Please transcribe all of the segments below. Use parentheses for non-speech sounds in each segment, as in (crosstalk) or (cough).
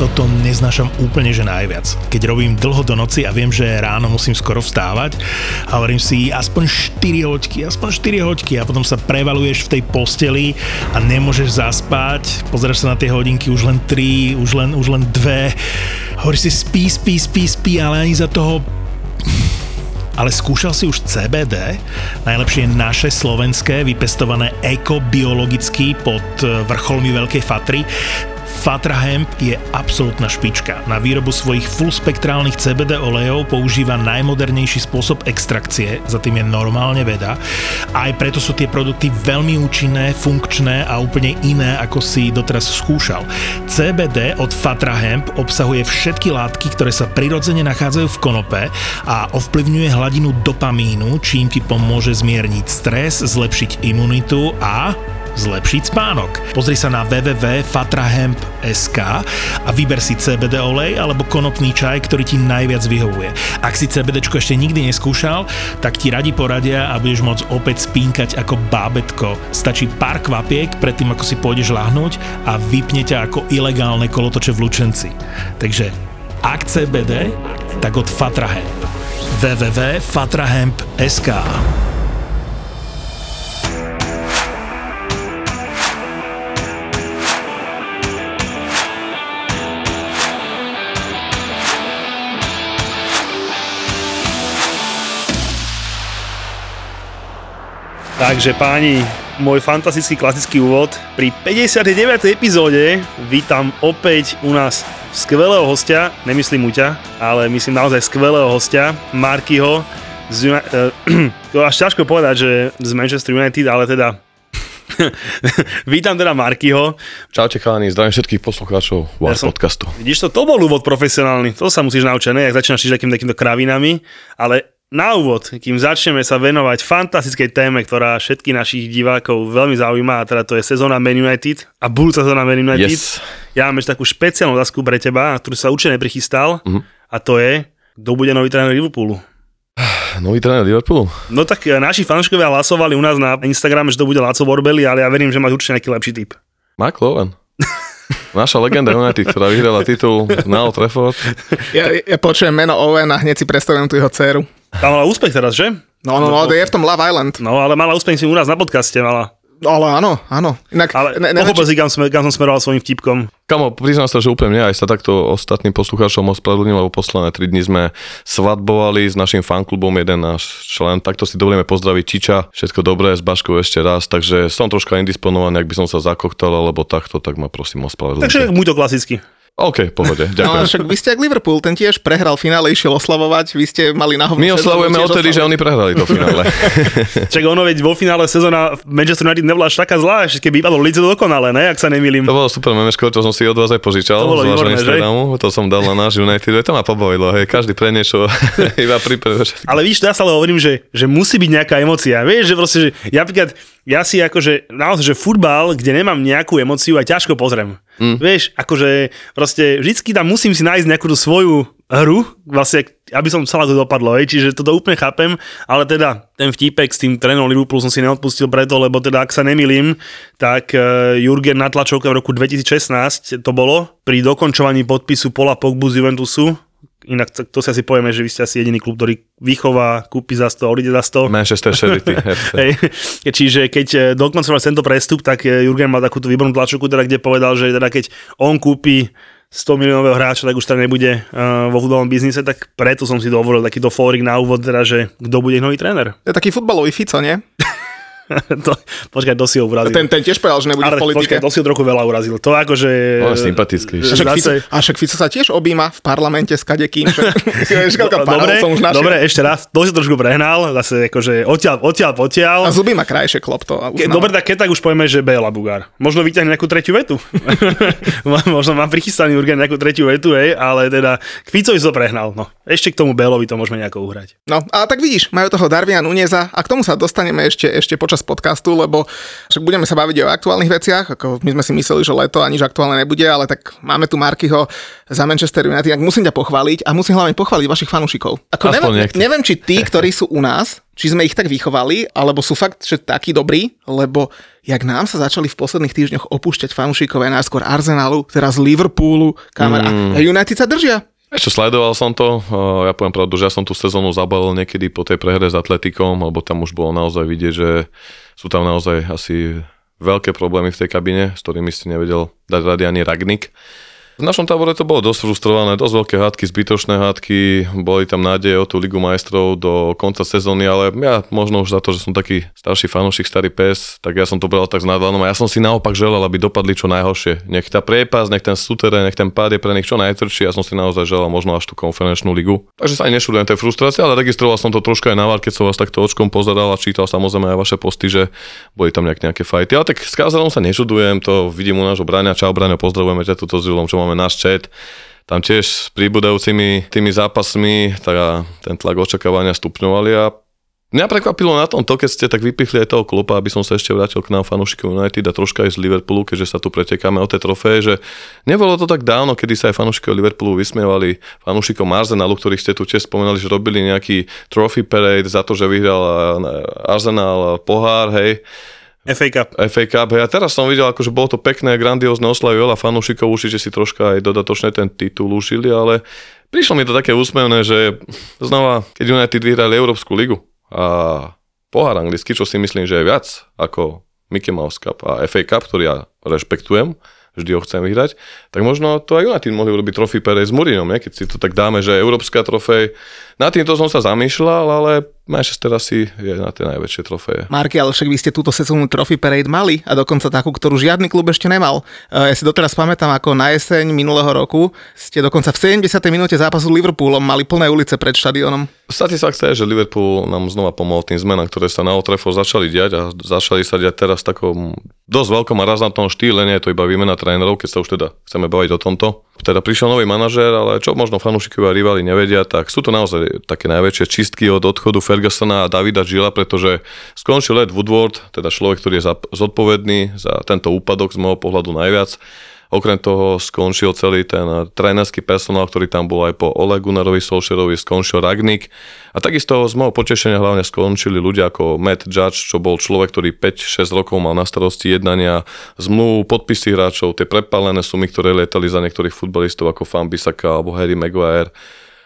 toto neznášam úplne, že najviac. Keď robím dlho do noci a viem, že ráno musím skoro vstávať a hovorím si aspoň 4 hoďky, aspoň 4 hoďky a potom sa prevaluješ v tej posteli a nemôžeš zaspať, pozrieš sa na tie hodinky už len 3, už len, už len 2, hovoríš si spí, spí, spí, spí, ale ani za toho ale skúšal si už CBD, najlepšie naše slovenské, vypestované ekobiologicky pod vrcholmi Veľkej Fatry. Fatra Hemp je absolútna špička. Na výrobu svojich fullspektrálnych CBD olejov používa najmodernejší spôsob extrakcie, za tým je normálne veda. Aj preto sú tie produkty veľmi účinné, funkčné a úplne iné, ako si doteraz skúšal. CBD od Fatra Hemp obsahuje všetky látky, ktoré sa prirodzene nachádzajú v konope a ovplyvňuje hladinu dopamínu, čím ti pomôže zmierniť stres, zlepšiť imunitu a zlepšiť spánok. Pozri sa na www.fatrahemp.sk a vyber si CBD olej alebo konopný čaj, ktorý ti najviac vyhovuje. Ak si CBD ešte nikdy neskúšal, tak ti radi poradia a budeš môcť opäť spínkať ako bábetko. Stačí pár kvapiek predtým, ako si pôjdeš lahnúť a vypne ťa ako ilegálne kolotoče v Lučenci. Takže ak CBD, tak od Fatrahemp. www.fatrahemp.sk Takže páni, môj fantastický klasický úvod. Pri 59. epizóde vítam opäť u nás skvelého hostia, nemyslím Uťa, ale myslím naozaj skvelého hostia, Markyho. Z, uh, (clears throat) to až ťažko povedať, že z Manchester United, ale teda (laughs) Vítam teda Markyho. Čaute chalani, zdravím všetkých poslucháčov ja som, podcastu. Vidíš to, to bol úvod profesionálny, to sa musíš naučiť, ne? Jak začínaš takýmto, takýmto kravinami, ale na úvod, kým začneme sa venovať fantastickej téme, ktorá všetkých našich divákov veľmi zaujíma, a teda to je sezóna Man United a budúca sezóna Man United, yes. ja mám ešte takú špeciálnu otázku pre teba, ktorú sa určite neprichystal, uh-huh. a to je, kto bude nový tréner Liverpoolu? (sighs) Nový tréner Liverpoolu? No tak eh, naši fanškovia hlasovali u nás na Instagrame, že to bude Laco Borbeli, ale ja verím, že máš určite nejaký lepší typ. Mark Lowen. (laughs) Naša legenda United, ktorá vyhrala titul na Old Trafford. Ja, ja počujem meno Owen a hneď si predstavujem tu jeho dceru. Tam mala úspech teraz, že? No, no, no, je v tom Love Island. No, ale mala úspech si u nás na podcaste, mala. Ale áno, áno. Inak, ale ne, pochopil si, kam, sme, kam som smeroval svojim vtipkom. Kamo, priznám sa, že úplne mne aj sa takto ostatným poslucháčom ospravedlním, lebo posledné 3 dní sme svadbovali s našim fanklubom, jeden náš člen, takto si dovolíme pozdraviť Čiča, všetko dobré, s Baškou ešte raz, takže som troška indisponovaný, ak by som sa zakoktal, alebo takto, tak ma prosím ospravedlňte. Takže môj to klasicky. OK, pohode, ďakujem. No, však vy ste ak Liverpool, ten tiež prehral finále, išiel oslavovať, vy ste mali na My oslavujeme odtedy, že oni prehrali to finále. (laughs) Čak ono veď vo finále sezóna Manchester United nebola až taká zlá, že keby vypadlo Leeds dokonale, ne, ak sa nemýlim. To bolo super memeško, čo som si od vás aj požičal. To bolo výborné, že? To som dal na náš United, to ma pobavilo, hej, každý pre niečo, (laughs) iba pripravený. Ale víš, ja stále hovorím, že, že musí byť nejaká emocia. Vieš, že proste, že ja ja si akože, naozaj, že futbal, kde nemám nejakú emociu, aj ťažko pozriem. Mm. Vieš, akože proste vždycky tam musím si nájsť nejakú tú svoju hru, vlastne, aby som celá to dopadlo, hej, čiže toto úplne chápem, ale teda ten vtípek s tým trénom Liverpoolu som si neodpustil preto, lebo teda ak sa nemilím, tak uh, Jurgen na tlačovke v roku 2016 to bolo pri dokončovaní podpisu Pola Pogbu z Juventusu, Inak to, to si asi povieme, že vy ste asi jediný klub, ktorý vychová, kúpi za 100, odíde za 100. Manchester Charity. (laughs) Hej, čiže keď eh, dokoncoval tento prestup, tak eh, Jurgen mal takúto výbornú tlačovku, teda, kde povedal, že teda keď on kúpi 100 miliónového hráča, tak už teda nebude uh, vo futbalovom biznise, tak preto som si dovolil takýto fórik na úvod, teda, že kto bude nový tréner. Je taký futbalový Fico, nie? (laughs) (laughs) to, počkaj, to si ho urazil. Ten, ten tiež povedal, že nebude Ale, v politike. Počkaj, to si ho trochu veľa urazil. To akože... On je sympatický. Však Fico, a však Fico sa tiež objíma v parlamente s kadekým. (laughs) dobre, som už dobre, ešte raz. To si trošku prehnal. Zase akože odtiaľ, odtiaľ, odtiaľ. A zuby má krajšie klop to. Ke, dobre, tak keď tak už povieme, že Bela Bugár. Možno vyťahne nejakú tretiu vetu. (laughs) Možno mám prichystaný Jurgen nejakú tretiu vetu, hej, ale teda k Ficovi to prehnal. No. Ešte k tomu Bélovi to môžeme nejako uhrať. No, a tak vidíš, majú toho Darvina Nuneza a k tomu sa dostaneme ešte, ešte počas podcastu, lebo však budeme sa baviť o aktuálnych veciach, ako my sme si mysleli, že leto a nič aktuálne nebude, ale tak máme tu Markyho za Manchester United, tak musím ťa pochváliť a musím hlavne pochváliť vašich fanúšikov. Ako neviem, niekto. neviem, či tí, ktorí sú u nás, či sme ich tak vychovali, alebo sú fakt, že takí dobrí, lebo jak nám sa začali v posledných týždňoch opúšťať fanúšikovia najskôr Arsenalu, teraz Liverpoolu, kamera, Mm. a United sa držia. Ešte sledoval som to, ja poviem pravdu, že ja som tú sezónu zabalil niekedy po tej prehre s Atletikom, lebo tam už bolo naozaj vidieť, že sú tam naozaj asi veľké problémy v tej kabine, s ktorými si nevedel dať rady ani Ragnik. V našom tábore to bolo dosť frustrované, dosť veľké hádky, zbytočné hádky, boli tam nádeje o tú Ligu majstrov do konca sezóny, ale ja možno už za to, že som taký starší fanúšik, starý pes, tak ja som to bral tak s nadhľadom a ja som si naopak želal, aby dopadli čo najhoršie. Nech tá priepas, nech ten sútere, nech ten pád je pre nich čo najtvrdší, ja som si naozaj želal možno až tú konferenčnú ligu. Takže sa ani nešudujem tej frustrácie, ale registroval som to troška aj na VAR, keď som vás takto očkom pozeral a čítal samozrejme aj vaše posty, že boli tam nejak nejaké fajty. Ale tak s Kazerom sa nešudujem, to vidím u nášho Braňa. Čau Braňo, pozdravujeme ťa tuto s čo máme náš chat. Tam tiež s príbudajúcimi tými zápasmi tak ten tlak očakávania stupňovali a Mňa prekvapilo na tom to, keď ste tak vypichli aj toho klupa, aby som sa ešte vrátil k nám fanúšikom United a troška aj z Liverpoolu, keďže sa tu pretekáme o tie trofeje, že nebolo to tak dávno, kedy sa aj fanúšikovia Liverpoolu vysmievali fanúšikom Arsenalu, ktorých ste tu tiež spomenuli, že robili nejaký trophy parade za to, že vyhral Arsenal pohár, hej. FA Cup. FA Cup. Hej. A teraz som videl, akože bolo to pekné, grandiózne oslavy, veľa fanúšikov určite si troška aj dodatočne ten titul užili, ale prišlo mi to také úsmevné, že znova, keď United vyhrali Európsku ligu a pohár anglicky, čo si myslím, že je viac ako Mickey Mouse Cup a FA Cup, ktorý ja rešpektujem, vždy ho chcem vyhrať, tak možno to aj United mohli urobiť trofej Perez s Mourinhom, keď si to tak dáme, že európska trofej. Na týmto som sa zamýšľal, ale Manchester asi je na tie najväčšie trofeje. Marky, ale však vy ste túto sezónu Trophy Parade mali a dokonca takú, ktorú žiadny klub ešte nemal. E, Ja si doteraz pamätám, ako na jeseň minulého roku ste dokonca v 70. minúte zápasu s Liverpoolom mali plné ulice pred štadiónom. Satisfakcia je, že Liverpool nám znova pomohol tým zmenám, ktoré sa na Trafford začali diať a začali sa diať teraz v takom dosť veľkom a razantnom štýle, nie je to iba výmena trénerov, keď sa už teda chceme baviť o tomto. Teda prišiel nový manažér, ale čo možno fanúšikovia rivali nevedia, tak sú to naozaj také najväčšie čistky od odchodu Fergusona a Davida Gilla, pretože skončil Ed Woodward, teda človek, ktorý je zodpovedný za tento úpadok z môjho pohľadu najviac. Okrem toho skončil celý ten trénerský personál, ktorý tam bol aj po Ole Gunnarovi Solskjaerovi, skončil Ragnik. A takisto z môjho potešenia hlavne skončili ľudia ako Matt Judge, čo bol človek, ktorý 5-6 rokov mal na starosti jednania, zmluv, podpisy hráčov, tie prepálené sumy, ktoré lietali za niektorých futbalistov ako Fan alebo Harry Maguire.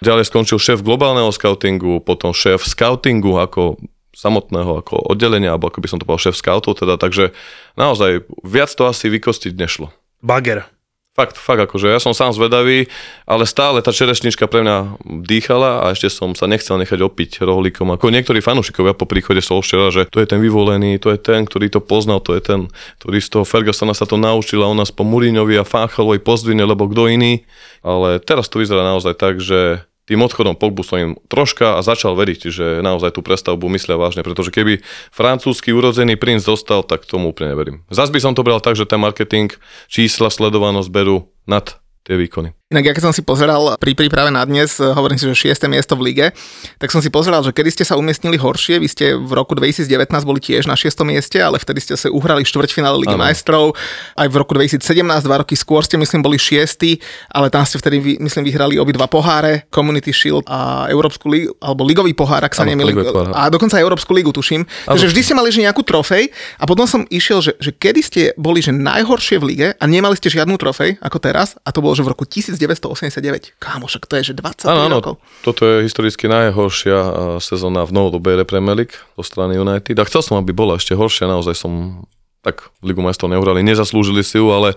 Ďalej skončil šéf globálneho scoutingu, potom šéf scoutingu ako samotného ako oddelenia, alebo ako by som to povedal šéf scoutov, teda, takže naozaj viac to asi vykostiť nešlo. Bager. Fakt, fakt, akože ja som sám zvedavý, ale stále tá čerešnička pre mňa dýchala a ešte som sa nechcel nechať opiť rohlíkom. Ako niektorí fanúšikovia po príchode Solskjaera, že to je ten vyvolený, to je ten, ktorý to poznal, to je ten, ktorý z toho Fergusona sa to naučil a on nás po Mourinhovi a Fanchalovi pozdvine, lebo kto iný. Ale teraz to vyzerá naozaj tak, že tým odchodom Pogbu som im troška a začal veriť, že naozaj tú prestavbu myslia vážne, pretože keby francúzsky urodzený princ dostal, tak tomu úplne neverím. Zas by som to bral tak, že ten marketing, čísla, sledovanosť berú nad tie výkony. Inak, ja keď som si pozeral pri príprave na dnes, eh, hovorím si, že 6. miesto v lige, tak som si pozeral, že kedy ste sa umiestnili horšie, vy ste v roku 2019 boli tiež na 6. mieste, ale vtedy ste sa uhrali štvrťfinále Ligy majstrov, aj v roku 2017, dva roky skôr ste myslím boli 6. ale tam ste vtedy myslím vyhrali obidva poháre, Community Shield a Európsku ligu, alebo ligový pohár, ak sa nemýlim, a dokonca aj Európsku ligu, tuším. Takže vždy ste mali že nejakú trofej a potom som išiel, že, že kedy ste boli že najhoršie v lige a nemali ste žiadnu trofej ako teraz a to bolo, že v roku 1989. Kámo, však to je, že 20 Áno, áno, rokov. toto je historicky najhoršia a, sezóna v novodobej Premier League zo strany United. A chcel som, aby bola ešte horšia, naozaj som tak Ligu majstrov neuhrali, nezaslúžili si ju, ale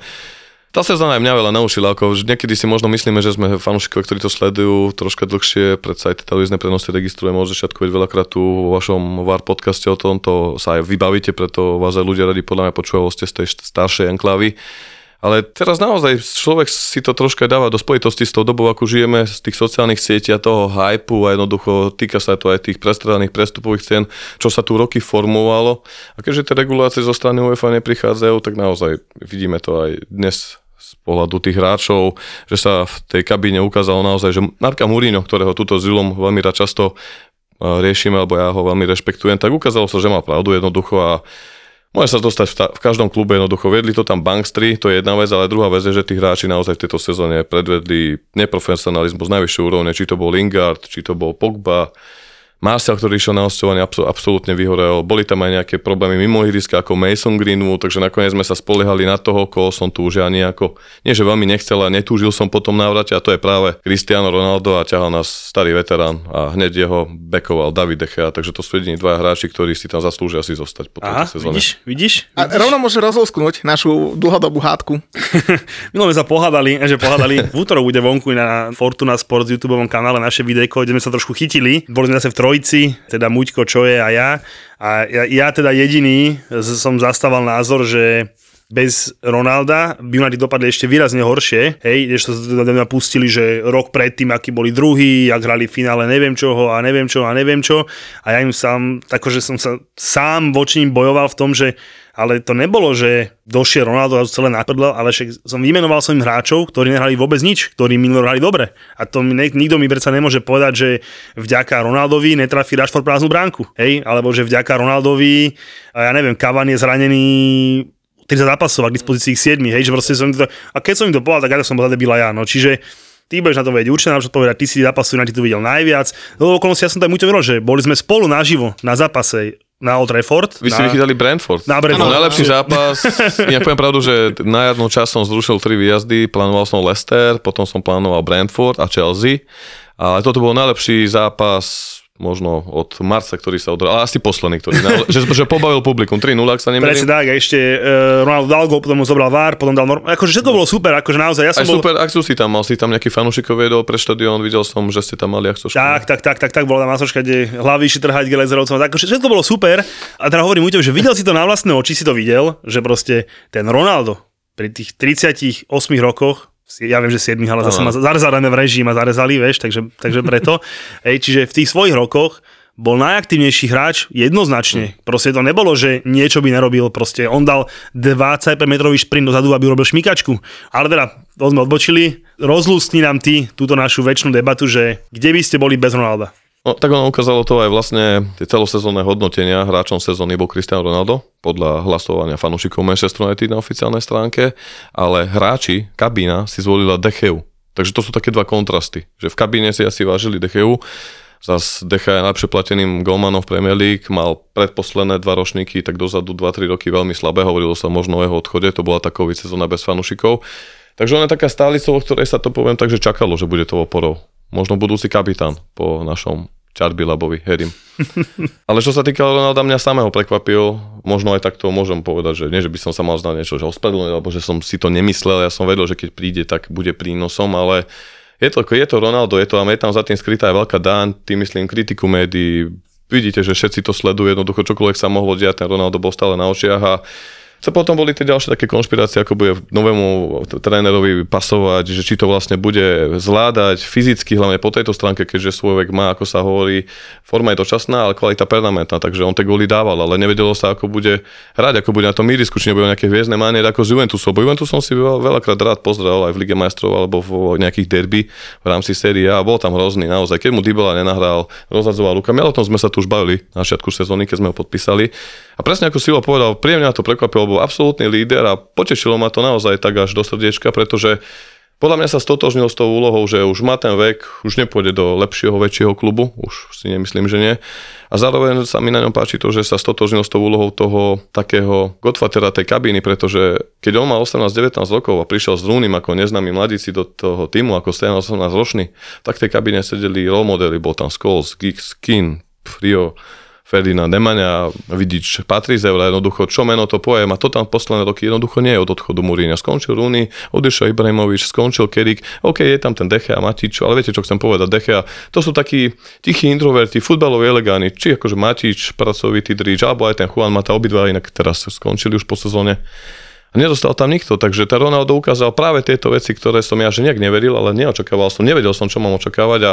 tá sezóna aj mňa veľa naučila, ako niekedy si možno myslíme, že sme fanúšikovia, ktorí to sledujú troška dlhšie, predsa aj televízne prenosy registrujeme od začiatku, veď veľakrát tu vo vašom VAR podcaste o tomto sa aj vybavíte, preto vás aj ľudia radi podľa mňa počúvajú, ste z tej staršej enklavy. Ale teraz naozaj človek si to troška dáva do spojitosti s tou dobou, ako žijeme, z tých sociálnych sietí a toho hypu a jednoducho týka sa to aj tých prestradaných prestupových cien, čo sa tu roky formovalo. A keďže tie regulácie zo strany UEFA neprichádzajú, tak naozaj vidíme to aj dnes z pohľadu tých hráčov, že sa v tej kabíne ukázalo naozaj, že Marka Murino, ktorého túto s Julom veľmi rád často riešime, alebo ja ho veľmi rešpektujem, tak ukázalo sa, že má pravdu jednoducho a Môže sa dostať v, ta- v každom klube jednoducho. Viedli to tam bankstri, to je jedna vec, ale druhá vec je, že tí hráči naozaj v tejto sezóne predvedli neprofesionalizmus najvyššej úrovne, či to bol Lingard, či to bol Pogba, Marcel, ktorý išiel na hostovanie, absolútne vyhorel. Boli tam aj nejaké problémy mimo ihriska ako Mason Greenwood, takže nakoniec sme sa spoliehali na toho, koho som tu už ja nejako, nie že veľmi nechcel a netúžil som potom návrate a to je práve Cristiano Ronaldo a ťahal nás starý veterán a hneď jeho bekoval David De Gea, takže to sú jediní dvaja hráči, ktorí si tam zaslúžia si zostať po Aha, tejto sezóne. vidíš, vidíš? A rovno môže rozlusknúť našu dlhodobú hádku. (laughs) Sme sa pohádali, že pohádali. V útorok bude vonku na Fortuna Sports YouTube kanále naše videjko, kde sme sa trošku chytili. Boli sme zase v trojici, teda Muďko, čo je a ja. A ja, ja teda jediný som zastával názor, že bez Ronalda by United dopadli ešte výrazne horšie. Hej, ešte sa pustili, že rok predtým, aký boli druhý, ak hrali v finále neviem čoho a neviem čo a neviem čo. A ja im sám, takže som sa sám voči nim bojoval v tom, že ale to nebolo, že došiel Ronaldo a celé naprdlo, ale však som vymenoval som im hráčov, ktorí nehrali vôbec nič, ktorí minulý hrali dobre. A to mi, nikto mi predsa nemôže povedať, že vďaka Ronaldovi netrafí Rashford prázdnu bránku. Hej? Alebo že vďaka Ronaldovi, ja neviem, Cavani je zranený 30 zápasov a k dispozícii 7, hej, že proste som to, a keď som im to povedal, tak ja som bol zadebila ja, no, čiže ty budeš na to vedieť určite nám povedať, ty si zápasu na tu videl najviac. Do okolnosti ja som tam to že boli sme spolu naživo na zápase na Old Trafford. Vy ste na... vychytali Brentford. Na Brentford. No, najlepší zápas. Ja poviem pravdu, že na jednu čas som zrušil tri výjazdy, plánoval som Leicester, potom som plánoval Brentford a Chelsea. Ale toto bol najlepší zápas možno od Marca, ktorý sa odhral, ale asi posledný, ktorý, (laughs) že, že pobavil publikum 3-0, ak sa nemýlim. Presne tak, a ešte uh, Ronaldo dal gol, potom mu zobral VAR, potom dal norm... Akože všetko bolo super, akože naozaj, ja som Aj bol... super akciu si tam mal, si tam nejaký fanúšikov viedol pre štadión, videl som, že ste tam mali akciu. Tak, tak, tak, tak, tak, bola tam masočka, kde hlavy trhať Gelezerovcom, akože všetko bolo super. A teda hovorím Uťo, že videl si to na vlastné oči, si to videl, že proste ten Ronaldo pri tých 38 rokoch ja viem, že 7, ale zase ma zarezali v režii, ma zarezali, vieš, takže, takže preto. (laughs) Ej, čiže v tých svojich rokoch bol najaktívnejší hráč jednoznačne. Proste to nebolo, že niečo by nerobil. Proste on dal 25 metrový šprint dozadu, aby urobil šmikačku. Ale teda, to sme odbočili. Rozlústni nám ty túto našu väčšinu debatu, že kde by ste boli bez Ronalda? No, tak ono ukázalo to aj vlastne tie celosezónne hodnotenia hráčom sezóny bol Cristiano Ronaldo podľa hlasovania fanúšikov Manchester United na oficiálnej stránke, ale hráči, kabína si zvolila Decheu. Takže to sú také dva kontrasty, že v kabíne si asi vážili Decheu, Zas Decha je najlepšie plateným golmanom v Premier League, mal predposledné dva ročníky, tak dozadu 2-3 roky veľmi slabé, hovorilo sa možno o jeho odchode, to bola COVID sezóna bez fanúšikov. Takže on je taká stálica, o ktorej sa to poviem tak, že čakalo, že bude to oporou. Možno budúci kapitán po našom Čarbilabovi, Herim. (laughs) Ale čo sa týka Ronalda, mňa samého prekvapil, možno aj takto môžem povedať, že nie, že by som sa mal znať niečo, že ospravedlnil, alebo že som si to nemyslel, ja som vedel, že keď príde, tak bude prínosom, ale je to, je to Ronaldo, je to, a je tam za tým skrytá aj veľká dán, tým myslím kritiku médií, vidíte, že všetci to sledujú, jednoducho čokoľvek sa mohlo diať, ten Ronaldo bol stále na očiach a co potom boli tie ďalšie také konšpirácie, ako bude novému trénerovi pasovať, že či to vlastne bude zvládať fyzicky, hlavne po tejto stránke, keďže svoj vek má, ako sa hovorí, forma je dočasná, ale kvalita permanentná, takže on tie góly dával, ale nevedelo sa, ako bude hrať, ako bude na tom mírisku, či nebude nejaké hviezdne manier ako z Juventusom. Bo Juventus som si veľakrát rád pozrel aj v Lige majstrov alebo v nejakých derby v rámci série a bol tam hrozný naozaj. Keď mu Dybala nenahral, rozhadzoval rukami, ale o tom sme sa tu už bavili na začiatku sezóny, keď sme ho podpísali. A presne ako Silo povedal, príjemne to prekvapilo, bol absolútny líder a potešilo ma to naozaj tak až do srdiečka, pretože podľa mňa sa stotožnil s tou úlohou, že už má ten vek, už nepôjde do lepšieho, väčšieho klubu, už si nemyslím, že nie. A zároveň sa mi na ňom páči to, že sa stotožnil s tou úlohou toho takého godfatera tej kabíny, pretože keď on mal 18-19 rokov a prišiel s Rúnim ako neznámy mladíci do toho týmu, ako 17-18 ročný, tak v tej kabíne sedeli role modely, bol tam Scholes, Giggs, Kin, Frio, Ferdinand Nemanja, Vidič, Patrizevra, jednoducho, čo meno to pojem a to tam posledné roky jednoducho nie je od odchodu Muríňa. Skončil Rúny, odišiel Ibrahimovič, skončil Kerik, OK, je tam ten Dechea, Matič, ale viete, čo chcem povedať, Dechea, to sú takí tichí introverti, futbaloví elegáni, či akože Matič, pracovitý Drič, alebo aj ten Juan Mata, obidva inak teraz skončili už po sezóne. A nedostal tam nikto, takže ten Ronaldo ukázal práve tieto veci, ktoré som ja že nejak neveril, ale neočakával som, nevedel som, čo mám očakávať a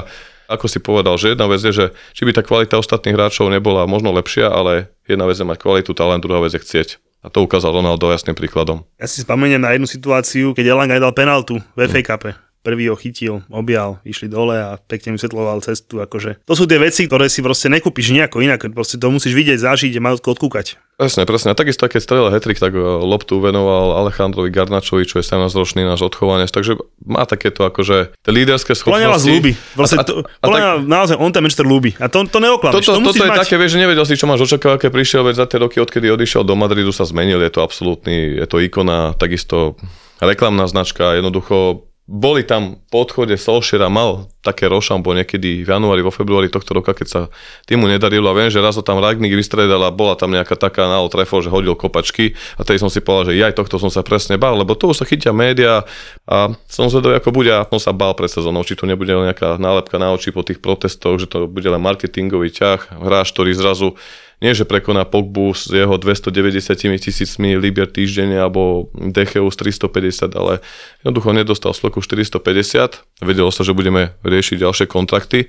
ako si povedal, že jedna vec je, že či by tá kvalita ostatných hráčov nebola možno lepšia, ale jedna vec je mať kvalitu, talent, druhá vec je chcieť. A to ukázal Ronaldo jasným príkladom. Ja si spomeniem na jednu situáciu, keď Elanga dal penaltu v FA Cupe prvý ho chytil, objal, išli dole a pekne vysvetloval cestu. Akože. To sú tie veci, ktoré si proste nekúpiš nejako inak, proste to musíš vidieť, zažiť a majú odkúkať. Presne, presne. A takisto, keď strelil hetrik, tak e, loptu venoval Alejandrovi Garnačovi, čo je 17-ročný náš odchovanec, takže má takéto akože tie líderské schopnosti. Podľa vás ľúbi. Vlastne a, a, to, a tak, naozaj on ten Manchester ľúbi. A to, to neoklameš. Toto, to toto je mať. také, vieš, že nevedel si, čo máš očakávať, keď prišiel, veď za tie roky, odkedy odišiel do Madridu, sa zmenil, je to absolútny, je to ikona, takisto reklamná značka, jednoducho boli tam po odchode Solskjaera, mal také rošambo niekedy v januári, vo februári tohto roka, keď sa týmu nedarilo. A viem, že raz ho tam Ragnik vystredal a bola tam nejaká taká na trefo, že hodil kopačky. A tedy som si povedal, že aj tohto som sa presne bál, lebo to už sa chytia média a som zvedavý, ako bude. A som sa bál pred sezónou, či to nebude len nejaká nálepka na oči po tých protestoch, že to bude len marketingový ťah, hráč, ktorý zrazu nie že prekoná Pogbu s jeho 290 tisícmi libier týždenne alebo Decheu s 350, ale jednoducho nedostal sloku 450. Vedelo sa, že budeme riešiť ďalšie kontrakty.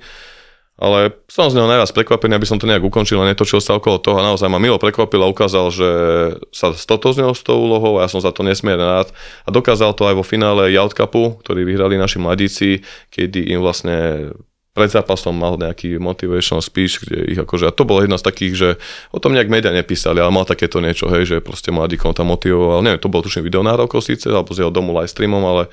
Ale som z neho najviac prekvapený, aby som to nejak ukončil a netočil sa okolo toho. A naozaj ma milo prekvapil a ukázal, že sa stotoznil s tou úlohou a ja som za to nesmierne rád. A dokázal to aj vo finále Yacht Cupu, ktorý vyhrali naši mladíci, kedy im vlastne pred zápasom mal nejaký motivational speech, kde ich akože, a to bolo jedna z takých, že o tom nejak média nepísali, ale mal takéto niečo, hej, že proste mladíkov tam motivoval, neviem, to bol tuším videonárokov síce, alebo z jeho domu live streamom, ale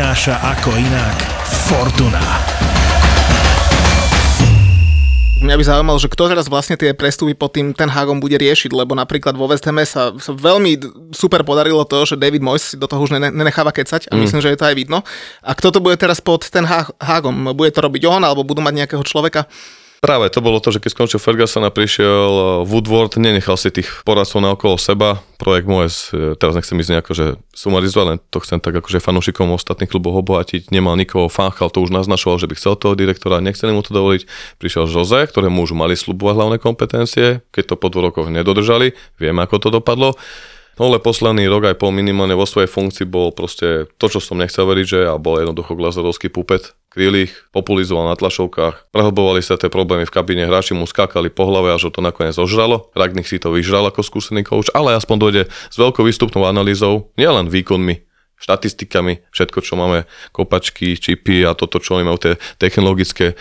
ako inak Fortuna. Mňa by zaujímalo, že kto teraz vlastne tie prestupy pod tým ten Hagom bude riešiť, lebo napríklad vo West Hame sa, sa veľmi super podarilo to, že David Moyes si do toho už nenecháva kecať a mm. myslím, že je to aj vidno. A kto to bude teraz pod ten Hagom? Bude to robiť on alebo budú mať nejakého človeka? Práve to bolo to, že keď skončil Ferguson a prišiel eh, Woodward, nenechal si tých poradcov na okolo seba. Projekt Moes, eh, teraz nechcem ísť nejako, že sumarizovať, len to chcem tak akože fanúšikom ostatných klubov obohatiť. Nemal nikoho, Fanchal to už naznačoval, že by chcel toho direktora, nechceli mu to dovoliť. Prišiel Jose, ktorému už mali slubovať hlavné kompetencie, keď to po dvoch rokoch nedodržali, vieme ako to dopadlo. No ale posledný rok aj pol minimálne vo svojej funkcii bol proste to, čo som nechcel veriť, že a bol jednoducho glazerovský pupet. Kryl ich, populizoval na tlašovkách, prehlbovali sa tie problémy v kabíne, hráči mu skákali po hlave, až ho to nakoniec ožralo. Ragnik si to vyžral ako skúsený coach, ale aspoň dojde s veľkou výstupnou analýzou, nielen výkonmi, štatistikami, všetko, čo máme, kopačky, čipy a toto, čo máme tie technologické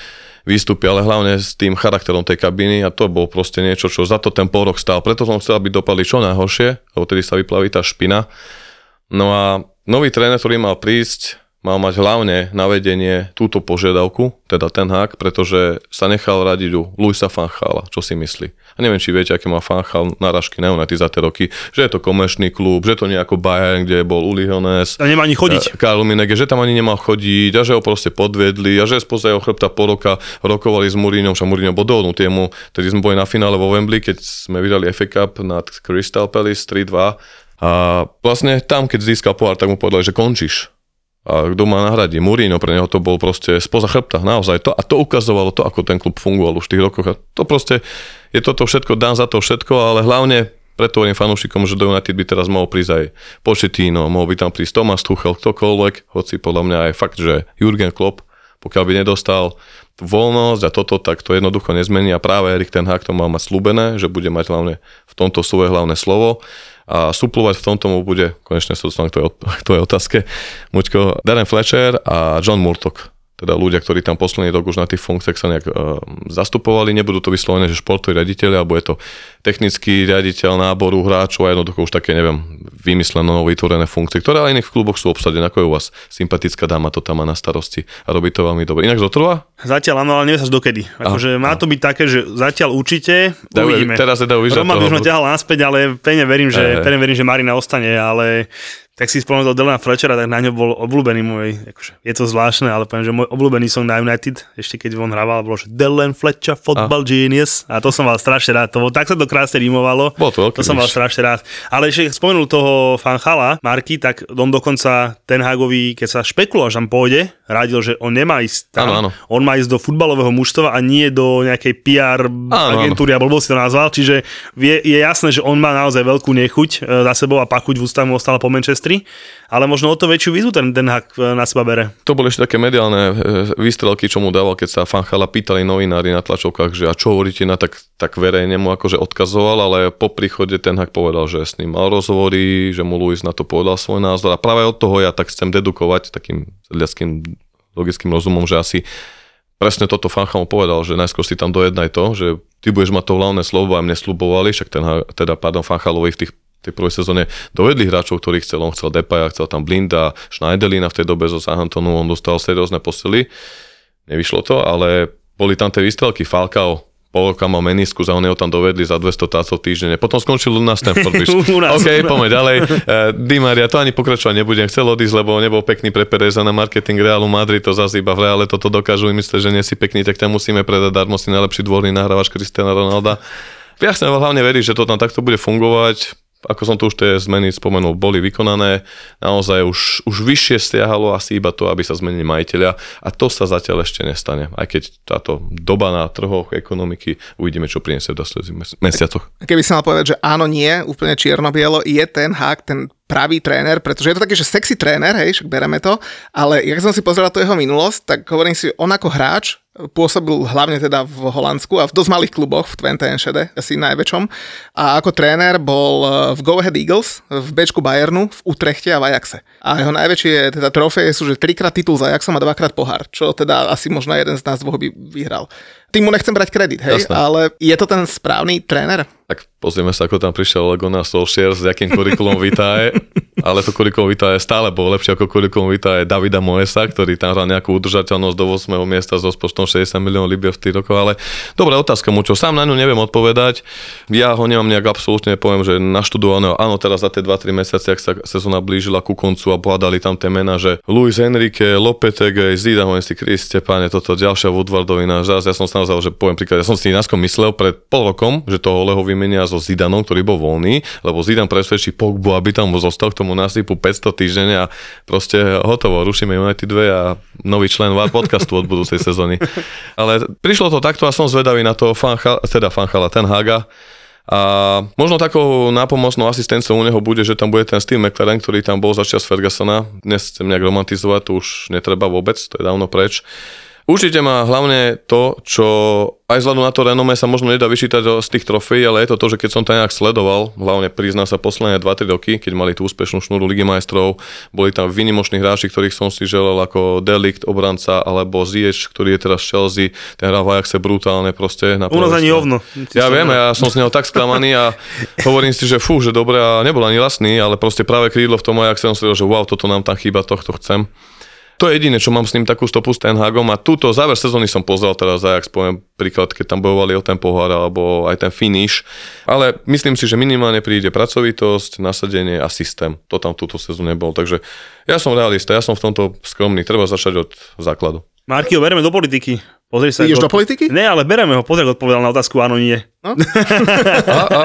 výstupy, ale hlavne s tým charakterom tej kabiny a to bol proste niečo, čo za to ten pol rok stál. Preto som chcel, aby dopadli čo najhoršie, lebo tedy sa vyplaví tá špina. No a nový tréner, ktorý mal prísť, mal mať hlavne na vedenie túto požiadavku, teda ten hák, pretože sa nechal radiť u Luisa Fanchala, čo si myslí. A neviem, či viete, aké má Fanchal náražky na United za tie roky, že je to komerčný klub, že to nie ako Bayern, kde bol Uli Hones. A nemá ani chodiť. Karl Minege, že tam ani nemal chodiť a že ho proste podvedli a že spoza jeho chrbta po roka rokovali s Mourinhom, že Mourinho bol dohodnutý jemu, tedy sme boli na finále vo Wembley, keď sme vydali FA Cup nad Crystal Palace 3-2 a vlastne tam, keď získal pohár, tak mu povedali, že končíš a kto má nahradiť? Mourinho, pre neho to bol proste spoza chrbta, naozaj to. A to ukazovalo to, ako ten klub fungoval už v tých rokoch. A to proste, je toto všetko, dám za to všetko, ale hlavne preto hovorím fanúšikom, že do United by teraz mohol prísť aj Početino, mohol by tam prísť Thomas Tuchel, ktokoľvek, hoci podľa mňa je fakt, že Jurgen Klopp, pokiaľ by nedostal voľnosť a toto, tak to jednoducho nezmení a práve Erik ten Hag to mal mať slúbené, že bude mať hlavne v tomto svoje hlavné slovo a suplovať v tomto mu bude, konečne sa dostanem (laughs) k tvojej otázke, Muďko, Darren Fletcher a John Murtok teda ľudia, ktorí tam posledný rok už na tých funkciách sa nejak uh, zastupovali, nebudú to vyslovené, že športoví riaditeľi, alebo je to technický riaditeľ náboru hráčov a jednoducho už také, neviem, vymyslené, vytvorené funkcie, ktoré ale iných v kluboch sú obsadené, ako je u vás sympatická dáma, to tam má na starosti a robí to veľmi dobre. Inak zotrvá? Zatiaľ áno, ale nevie sa dokedy. Akože má to byť také, že zatiaľ určite, dajú, uvidíme. Teraz je dajú Roman by už ma ťahal naspäť, ale pevne verím, že, pevne verím, že Marina ostane, ale tak si spomenul Delana Fletchera, tak na ňo bol obľúbený môj, akože, je to zvláštne, ale poviem, že môj obľúbený song na United, ešte keď on hrával, bolo, že Delan Fletcher, Football a. Genius. A to som mal strašne rád, to, tak sa to krásne rimovalo, bol to, to som mal strašne rád. Ale ešte spomenul toho Fanchala, Marky, tak on dokonca ten Hagovi, keď sa špekuloval, že tam pôjde, radil, že on nemá ísť tam, áno, áno. on má ísť do futbalového mužstva a nie do nejakej PR áno, agentúry, alebo si to nazval, čiže je, je jasné, že on má naozaj veľkú nechuť e, za sebou a pachuť v ústavu ostala po Manchestri, ale možno o to väčšiu výzvu ten Den Hag e, na seba bere. To boli ešte také mediálne e, výstrelky, čo mu dával, keď sa Fanchala pýtali novinári na tlačovkách, že a čo hovoríte na tak, tak verejne mu akože odkazoval, ale po príchode ten Hag povedal, že s ním mal rozhovory, že mu Luis na to povedal svoj názor a práve od toho ja tak chcem dedukovať takým ľadským logickým rozumom, že asi presne toto Fanchal povedal, že najskôr si tam dojednaj to, že ty budeš mať to hlavné slovo a mne slubovali, však ten, teda pardon, Fanchalovi v tých tej prvej sezóne dovedli hráčov, ktorých chcel. On chcel Depaja, chcel tam Blinda, Schneiderlina v tej dobe zo Southamptonu, on dostal seriózne posily. Nevyšlo to, ale boli tam tie výstrelky Falcao, pol roka mal menisku, za ho tam dovedli za 200 tácov týždenne. Potom skončil (laughs) u nás ten nás, OK, poďme ďalej. Uh, Di Maria, to ani pokračovať nebudem. Chcel odísť, lebo nebol pekný pre Pereza na marketing Realu Madrid, to zase iba v Reále toto dokážu myslieť, že nie si pekný, tak ťa musíme predať darmo si najlepší dvorný nahrávač Cristiano Ronalda. Ja chcem hlavne veriť, že to tam takto bude fungovať ako som tu už tie zmeny spomenul, boli vykonané. Naozaj už, už vyššie stiahalo asi iba to, aby sa zmenili majiteľia a to sa zatiaľ ešte nestane. Aj keď táto doba na trhoch ekonomiky uvidíme, čo priniesie v nasledujúcich mesiacoch. Keby som mal povedať, že áno, nie, úplne čierno-bielo, je ten hák, ten pravý tréner, pretože je to taký, že sexy tréner, hej, však bereme to, ale jak som si pozeral to jeho minulosť, tak hovorím si, on ako hráč pôsobil hlavne teda v Holandsku a v dosť malých kluboch, v Twente Enschede, asi najväčšom. A ako tréner bol e, v Go Ahead Eagles, v Bčku Bayernu, v Utrechte a v Ajaxe. A jeho najväčšie teda trofeje sú, že trikrát titul za Ajaxom a dvakrát pohár, čo teda asi možno jeden z nás dvoch by vyhral. Tým mu nechcem brať kredit, hej, Jasne. ale je to ten správny tréner? Tak pozrieme sa, ako tam prišiel Legona Solskjaer s jakým kurikulom vitae, (laughs) ale to kurikulum vitae stále bolo lepšie ako kurikulum vitae Davida Moesa, ktorý tam hral nejakú udržateľnosť do 8. miesta so rozpočtom 60 miliónov libier v tých rokoch, ale dobrá otázka mu, čo sám na ňu neviem odpovedať. Ja ho nemám nejak absolútne, poviem, že naštudovaného. Áno, teraz za tie 2-3 mesiace, ak sa sezóna blížila ku koncu a pohľadali tam tie mená, že Luis Enrique, Lopetegui, Zidane, si Kriste, páne, toto ďalšia Woodwardovina, ja som sa naozaj, že poviem príklad, ja som si násko myslel pred pol rokom, že toho Leho vymenia so Zidanom, ktorý bol voľný, lebo Zidan presvedčí Pogbu, aby tam zostal k tomu násypu 500 týždenne a proste hotovo, rušíme United 2 a nový člen podcastu od budúcej sezóny. Ale prišlo to takto a som zvedavý na to fancha, teda Fanchala, ten Haga, a možno takou nápomocnou asistenciou u neho bude, že tam bude ten Steve McLaren, ktorý tam bol začas Fergusona. Dnes chcem nejak romantizovať, to už netreba vôbec, to je dávno preč. Určite má hlavne to, čo aj vzhľadom na to renome sa možno nedá vyčítať z tých trofejí, ale je to to, že keď som to nejak sledoval, hlavne prizná sa posledné 2-3 roky, keď mali tú úspešnú šnúru Ligy majstrov, boli tam vynimoční hráči, ktorých som si želal ako Delikt, obranca, alebo Ziyech, ktorý je teraz Chelsea, ten hrá v Ajaxe brutálne proste. Na U nás ani ovno. Ja viem, ja som z neho tak sklamaný a (laughs) hovorím si, že fú, že dobre a nebol ani vlastný, ale proste práve krídlo v tom Ajaxe som si že wow, toto nám tam chýba, tohto chcem. To je jediné, čo mám s ním takú stopu s Ten Hagom a túto záver sezóny som pozrel teraz Ajax, poviem príklad, keď tam bojovali o ten pohár alebo aj ten finish. Ale myslím si, že minimálne príde pracovitosť, nasadenie a systém. To tam túto sezónu nebol. Takže ja som realista, ja som v tomto skromný. Treba začať od základu. Marky, bereme do politiky. Pozri sa. Ideš do politiky? Ne, ale bereme ho. Pozri, odpovedal na otázku áno, nie. No? (laughs) a, a.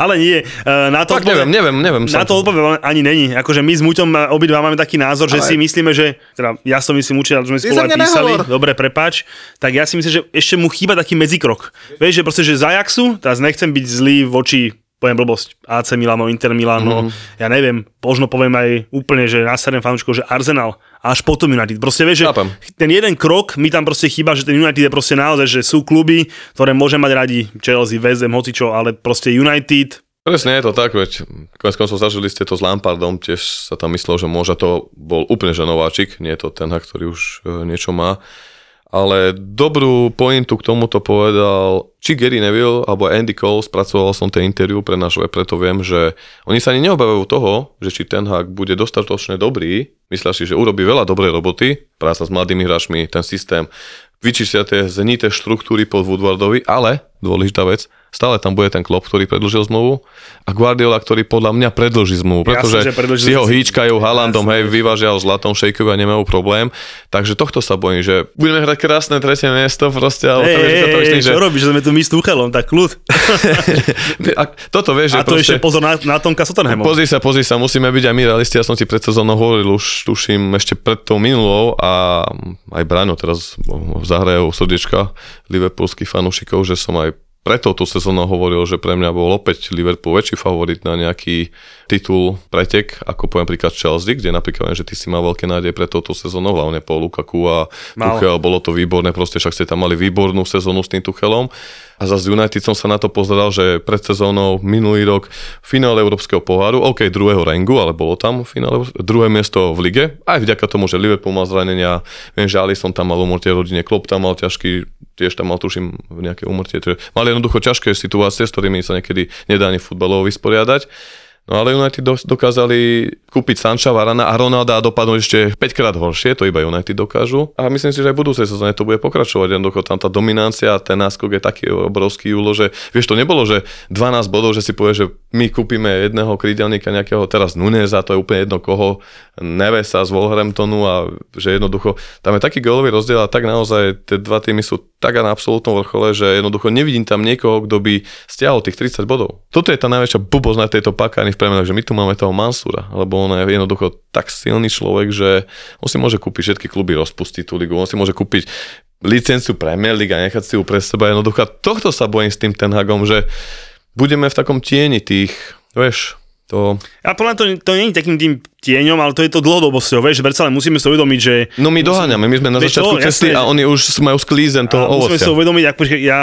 ale nie. E, na to tak odpoved... neviem, neviem, neviem. Na to odpoveď ani není. Akože my s Muťom obidva máme taký názor, ale... že si myslíme, že, teda ja som myslím určite, že sme spolu aj písali, nehovor. dobre, prepač, tak ja si myslím, že ešte mu chýba taký medzikrok. Vieš, že proste, že za Ajaxu, teraz nechcem byť zlý voči poviem blbosť, AC Milano, Inter Milano, mm-hmm. ja neviem, možno poviem aj úplne, že na fanúšikov, že Arsenal, až potom United. Proste vieš, že Chápam. ten jeden krok mi tam proste chýba, že ten United je proste naozaj, že sú kluby, ktoré môžem mať radi, Chelsea, West Ham, hocičo, ale proste United, Presne je to tak, veď konec koncov zažili ste to s Lampardom, tiež sa tam myslel, že môže to bol úplne že nováčik, nie je to ten, ktorý už e, niečo má ale dobrú pointu k tomuto povedal či Gary Neville alebo Andy Cole, spracoval som tie interview pre náš web, preto viem, že oni sa ani neobávajú toho, že či ten hák bude dostatočne dobrý, myslia si, že urobí veľa dobrej roboty, práca s mladými hráčmi, ten systém, vyčistia tie zenité štruktúry pod Woodwardovi, ale, dôležitá vec, Stále tam bude ten Klopp, ktorý predlžil zmluvu a Guardiola, ktorý podľa mňa predlží zmluvu, pretože Jasne, si ho hýčkajú Haalandom, Jasne. hej, vyvážia ho zlatom šejkovia, nemajú problém. Takže tohto sa bojím, že budeme hrať krásne tretie miesto proste, ale vieš, hej, to myslím, že... čo robíš, že sme tu my s Tuchelom, tak kľud. (laughs) A toto vieš, že A to proste... ešte pozor na, na Tomka Sottenhamu. Pozri sa, pozri sa, musíme byť aj my realisti. Ja som ti pred sezónou hovoril už, tuším, ešte pred tou minulou a aj Braňo teraz zahrajú srdiečka liverpoolských fanúšikov, že som aj pre touto sezónou hovoril, že pre mňa bol opäť Liverpool väčší favorit na nejaký titul pretek, ako poviem príklad Chelsea, kde napríklad viem, že ty si mal veľké nádej pre touto sezónou, hlavne po Lukaku a. Tuchel, bolo to výborné, proste však ste tam mali výbornú sezónu s tým Tuchelom. A zase United som sa na to pozeral, že pred sezónou minulý rok finále Európskeho poháru, OK, druhého rangu, ale bolo tam finále, druhé miesto v lige, aj vďaka tomu, že Liverpool mal zranenia, viem, že Alisson tam mal umrtie rodine, Klopp tam mal ťažký, tiež tam mal tuším nejaké umrtie, mali jednoducho ťažké situácie, s ktorými sa niekedy nedá ani futbalovo vysporiadať. No ale United do- dokázali kúpiť Sancha, Varana a Ronalda a dopadnúť ešte 5 krát horšie, to iba United dokážu. A myslím si, že aj v budúcej sezóne to bude pokračovať. Jednoducho tam tá dominancia a ten náskok je taký obrovský úlo, že vieš, to nebolo, že 12 bodov, že si povie, že my kúpime jedného krídelníka nejakého teraz Nuneza, to je úplne jedno koho, Nevesa z Wolverhamptonu a že jednoducho tam je taký gólový rozdiel a tak naozaj tie dva týmy sú tak na absolútnom vrchole, že jednoducho nevidím tam niekoho, kto by stiahol tých 30 bodov. Toto je tá najväčšia blbosť na tejto pakáni v premenách, že my tu máme toho Mansura, lebo on je jednoducho tak silný človek, že on si môže kúpiť všetky kluby, rozpustiť tú ligu, on si môže kúpiť licenciu Premier League a nechať si ju pre seba. Jednoducho tohto sa bojím s tým Ten Hagom, že budeme v takom tieni tých, vieš, to... A podľa to, to nie je takým tým tieňom, ale to je to dlhodobosťou, vieš, predsa len musíme si uvedomiť, že No my doháňame, my sme na začiatku cesty a oni už majú sklízen toho a musíme ovocia. si uvedomiť, ak, ja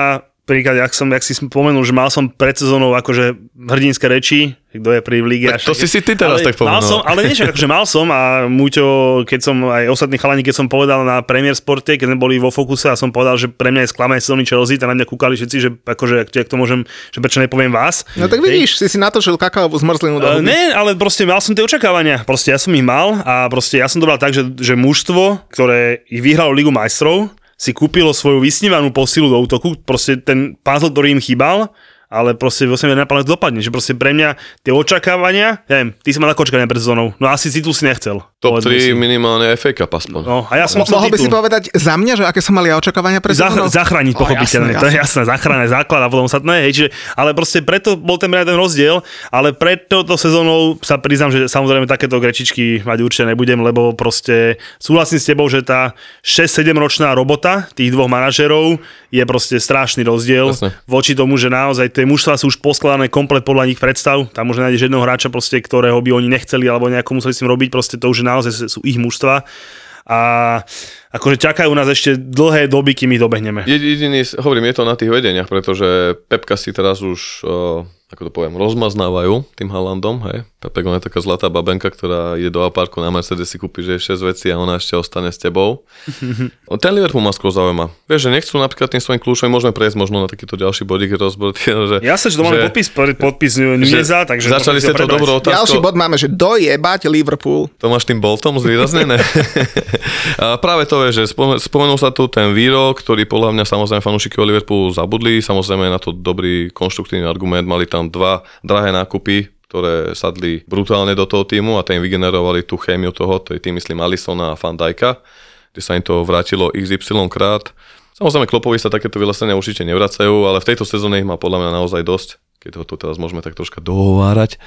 príklad, jak som, jak si spomenul, že mal som pred sezónou akože hrdinské reči, kto je pri v. Tak a to však- si si ty teraz ale tak povedal. Mal som, ale nie, akože mal som a Muťo, keď som aj ostatní chalani, keď som povedal na Premier Sporte, keď sme boli vo Fokuse a som povedal, že pre mňa je sklamanie sezóny Chelsea, tak na mňa kúkali všetci, že akože, ak, ak to môžem, že prečo nepoviem vás. No tak vidíš, si si natočil kakaovú zmrzlinu do Uh, ne, ale proste mal som tie očakávania. Proste ja som ich mal a proste ja som to bral tak, že, že mužstvo, ktoré ich vyhralo Ligu majstrov, si kúpilo svoju vysnívanú posilu do útoku, proste ten puzzle, ktorý im chýbal, ale proste svojom napadne to dopadne, že proste pre mňa tie očakávania, ja neviem, ty si mal ako očakávania pred sezónou, no asi titul si nechcel. Top povedzme 3 si. minimálne FA Cup aspoň. No, a ja som mohol by si povedať za mňa, že aké som mali ja očakávania pre Zach- sezónou? zachrániť O, pochopiteľne, jasné, to je jasné, zachrániť základ a potom ostatné, hej, čiže, ale proste preto bol ten, ten rozdiel, ale pred touto sezónou sa priznám, že samozrejme takéto grečičky mať určite nebudem, lebo proste súhlasím s tebou, že tá 6-7 ročná robota tých dvoch manažerov je proste strašný rozdiel Jasné. voči tomu, že naozaj tie mužstva sú už poskladané komplet podľa nich predstav, tam možno nájdeš jedného hráča proste, ktorého by oni nechceli alebo nejako museli s ním robiť, proste to už naozaj sú ich mužstva a akože čakajú nás ešte dlhé doby, kým ich dobehneme. Jed- Jediný, hovorím, je to na tých vedeniach, pretože Pepka si teraz už, uh, ako to poviem, rozmaznávajú tým Halandom, hej. Pepek, on je taká zlatá babenka, ktorá ide do aparku na Mercedes si kúpi, že je 6 vecí a ona ešte ostane s tebou. (laughs) Ten Liverpool ma skôr zaujíma. Vieš, že nechcú napríklad tým svojim kľúčom, môžeme prejsť možno na takýto ďalší bodík rozbor. (laughs) Že, Ja sa, že to máme podpis, podpis Nuneza, takže... Začali ste to dobrou Ďalší otázkou. bod máme, že dojebať Liverpool. To máš tým boltom zvýraznené? (laughs) a práve to je, že spomen- spomenul sa tu ten výrok, ktorý podľa mňa samozrejme fanúšiky o Liverpoolu zabudli, samozrejme na to dobrý konštruktívny argument, mali tam dva drahé nákupy, ktoré sadli brutálne do toho týmu a tým vygenerovali tú chémiu toho, to je tým myslím Alisona a Van Dijka, kde sa im to vrátilo XY krát. Samozrejme, Klopovi sa takéto vylesenia určite nevracajú, ale v tejto sezóne ich má podľa mňa naozaj dosť, keď ho tu teraz môžeme tak troška dohovárať